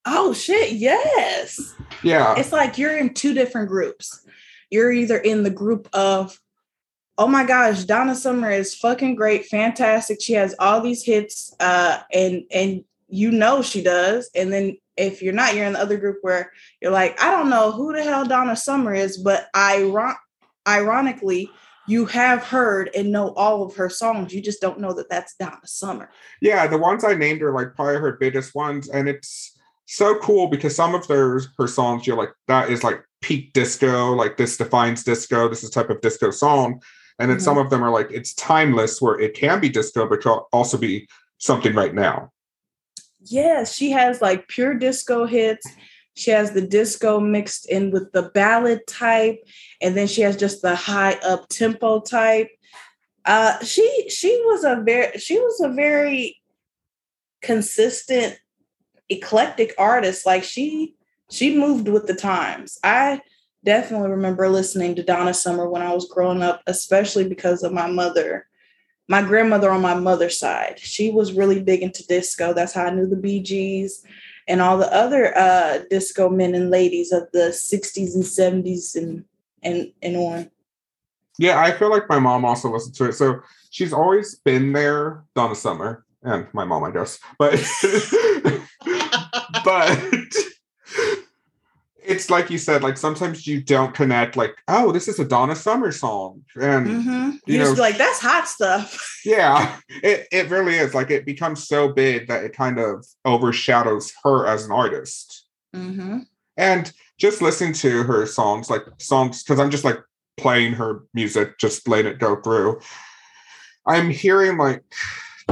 oh shit yes. Yeah. It's like you're in two different groups. You're either in the group of oh my gosh donna summer is fucking great fantastic. She has all these hits uh and and you know she does. And then if you're not you're in the other group where you're like i don't know who the hell donna summer is but iron- ironically you have heard and know all of her songs. You just don't know that that's Donna Summer. Yeah, the ones I named are like probably her biggest ones, and it's so cool because some of their her songs you're like that is like peak disco, like this defines disco. This is type of disco song, and then mm-hmm. some of them are like it's timeless, where it can be disco, but can also be something right now. Yes, she has like pure disco hits she has the disco mixed in with the ballad type, and then she has just the high up tempo type. Uh, she she was a very she was a very consistent, eclectic artist. Like she she moved with the times. I definitely remember listening to Donna Summer when I was growing up, especially because of my mother. My grandmother on my mother's side, she was really big into disco. That's how I knew the Gees and all the other uh, disco men and ladies of the 60s and 70s and and and on. Yeah, I feel like my mom also listened to it. So she's always been there, Donna Summer, and my mom, I guess. But but it's like you said, like sometimes you don't connect, like, oh, this is a Donna Summer song. And mm-hmm. you know, like, that's hot stuff. yeah, it, it really is. Like it becomes so big that it kind of overshadows her as an artist. Mm-hmm. And just listening to her songs, like songs, because I'm just like playing her music, just letting it go through. I'm hearing like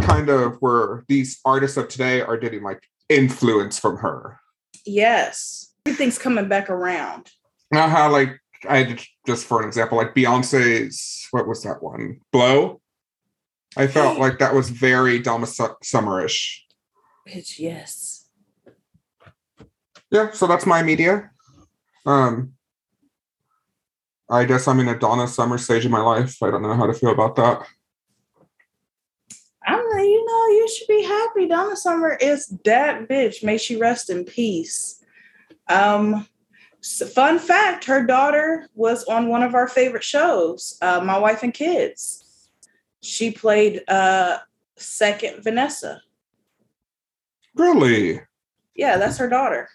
kind of where these artists of today are getting like influence from her. Yes everything's coming back around. Now, how like I just for an example, like Beyonce's what was that one? Blow. I felt like that was very Donna Summerish. Bitch, yes. Yeah, so that's my media. Um, I guess I'm in a Donna Summer stage of my life. I don't know how to feel about that. I'm like, you know, you should be happy. Donna Summer is that bitch. May she rest in peace. Um, fun fact her daughter was on one of our favorite shows, uh, My Wife and Kids. She played uh, second Vanessa. Really? Yeah, that's her daughter.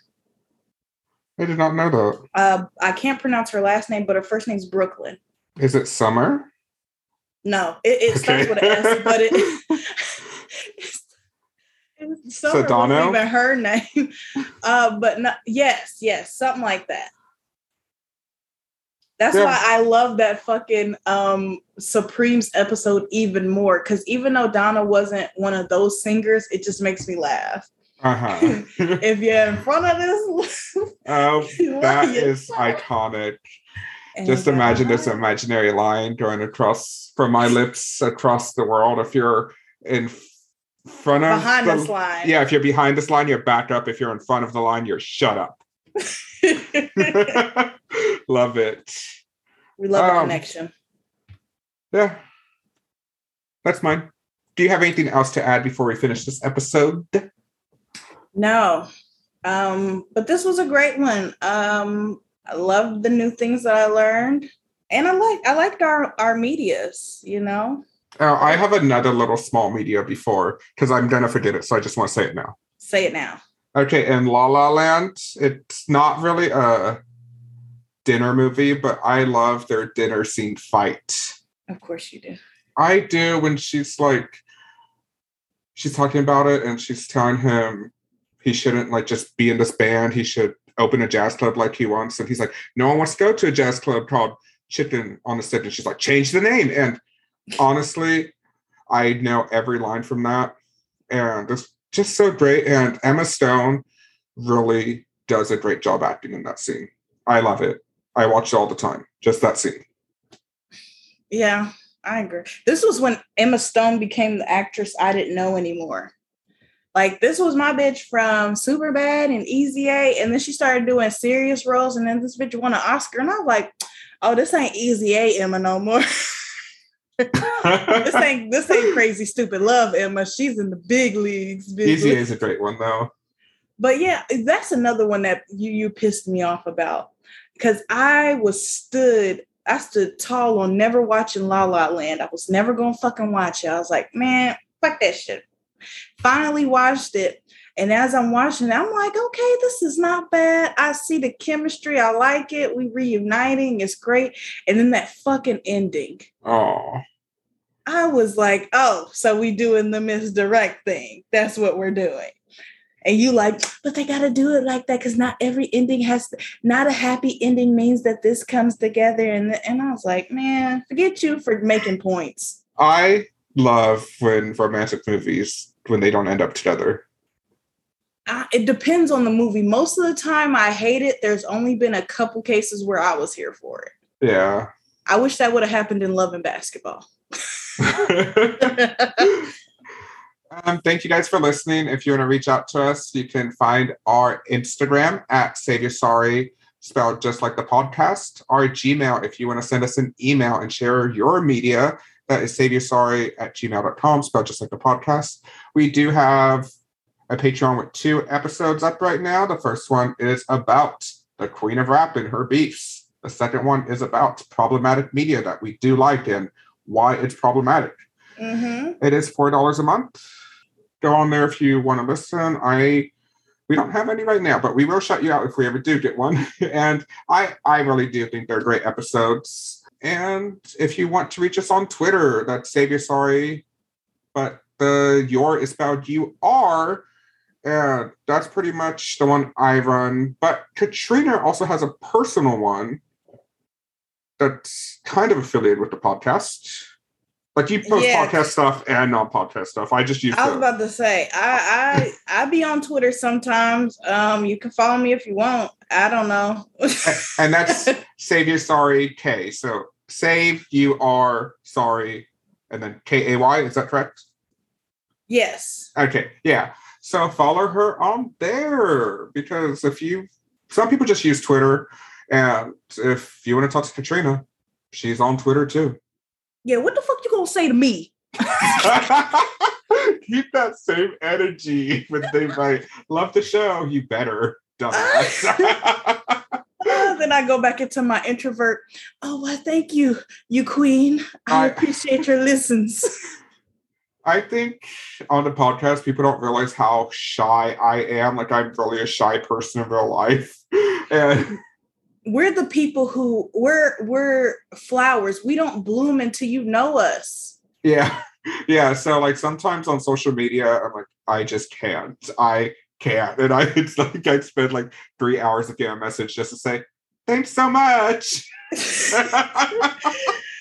I did not know that. Uh, I can't pronounce her last name, but her first name's Brooklyn. Is it Summer? No, it, it okay. starts with an S, but it Summer Sedano? even her name. Uh, but not, yes, yes, something like that. That's yeah. why I love that fucking um Supremes episode even more. Cause even though Donna wasn't one of those singers, it just makes me laugh. Uh-huh. if you're in front of this, oh, that is iconic. And Just imagine this imaginary line going across from my lips across the world. If you're in front of behind the, this line, yeah, if you're behind this line, you're back up. If you're in front of the line, you're shut up. love it. We love um, a connection. Yeah, that's mine. Do you have anything else to add before we finish this episode? No, um, but this was a great one. Um, I love the new things that I learned, and I like I liked our our medias. You know. Uh, I have another little small media before because I'm gonna forget it, so I just want to say it now. Say it now. Okay, in La La Land, it's not really a dinner movie, but I love their dinner scene fight. Of course you do. I do when she's like she's talking about it and she's telling him he shouldn't like just be in this band. He should open a jazz club like he wants. And he's like, no one wants to go to a jazz club called Chicken on the Stick. And she's like, change the name. And honestly, I know every line from that. And it's just so great. And Emma Stone really does a great job acting in that scene. I love it. I watch it all the time. Just that scene. Yeah, I agree. This was when Emma Stone became the actress I didn't know anymore. Like this was my bitch from Superbad and Easy A, and then she started doing serious roles, and then this bitch won an Oscar, and I was like, "Oh, this ain't Easy A Emma no more. this ain't this ain't crazy stupid love Emma. She's in the big leagues. Big Easy is a great one though. But yeah, that's another one that you you pissed me off about because I was stood I stood tall on never watching La La Land. I was never gonna fucking watch it. I was like, man, fuck that shit. Finally watched it. And as I'm watching it, I'm like, okay, this is not bad. I see the chemistry. I like it. We reuniting. It's great. And then that fucking ending. Oh. I was like, oh, so we doing the misdirect thing. That's what we're doing. And you like, but they gotta do it like that because not every ending has to, not a happy ending means that this comes together. And and I was like, man, forget you for making points. I love when romantic movies when they don't end up together? Uh, it depends on the movie. Most of the time, I hate it. There's only been a couple cases where I was here for it. Yeah. I wish that would have happened in Love and Basketball. um, thank you guys for listening. If you want to reach out to us, you can find our Instagram at Savior Sorry, spelled just like the podcast. Our Gmail, if you want to send us an email and share your media, that is saviorsorry at gmail.com, spelled just like the podcast. We do have a Patreon with two episodes up right now. The first one is about the Queen of Rap and her beefs. The second one is about problematic media that we do like and why it's problematic. Mm-hmm. It is four dollars a month. Go on there if you want to listen. I we don't have any right now, but we will shut you out if we ever do get one. and I I really do think they're great episodes. And if you want to reach us on Twitter, that's Savior Sorry, but the your is spelled you are. And that's pretty much the one I run. But Katrina also has a personal one that's kind of affiliated with the podcast. Like you post podcast stuff and non-podcast stuff. I just use. I was about to say I I I be on Twitter sometimes. Um, you can follow me if you want. I don't know. and that's Savior Sorry K. So save you are sorry and then k-a-y is that correct yes okay yeah so follow her on there because if you some people just use twitter and if you want to talk to katrina she's on twitter too yeah what the fuck you gonna say to me keep that same energy when they might love the show you better dumbass then I go back into my introvert. Oh, well, thank you, you queen. I, I appreciate your listens. I think on the podcast, people don't realize how shy I am. Like I'm really a shy person in real life. and we're the people who we're we're flowers. We don't bloom until you know us. Yeah. Yeah. So like sometimes on social media, I'm like, I just can't. I can't. And I it's like I spend like three hours looking at a message just to say, Thanks so much. uh,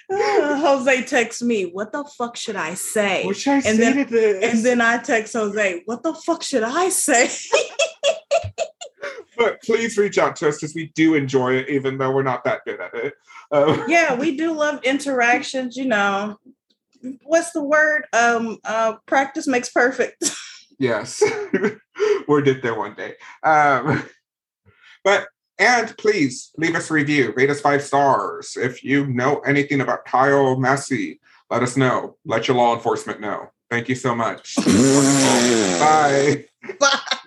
Jose texts me, "What the fuck should I say?" Should I and say then, And then I text Jose, "What the fuck should I say?" But please reach out to us because we do enjoy it, even though we're not that good at it. Um, yeah, we do love interactions. You know, what's the word? Um, uh, practice makes perfect. yes, we'll get there one day. Um, but and please leave us a review, rate us five stars. If you know anything about Kyle Massey, let us know. Let your law enforcement know. Thank you so much. Bye. Bye.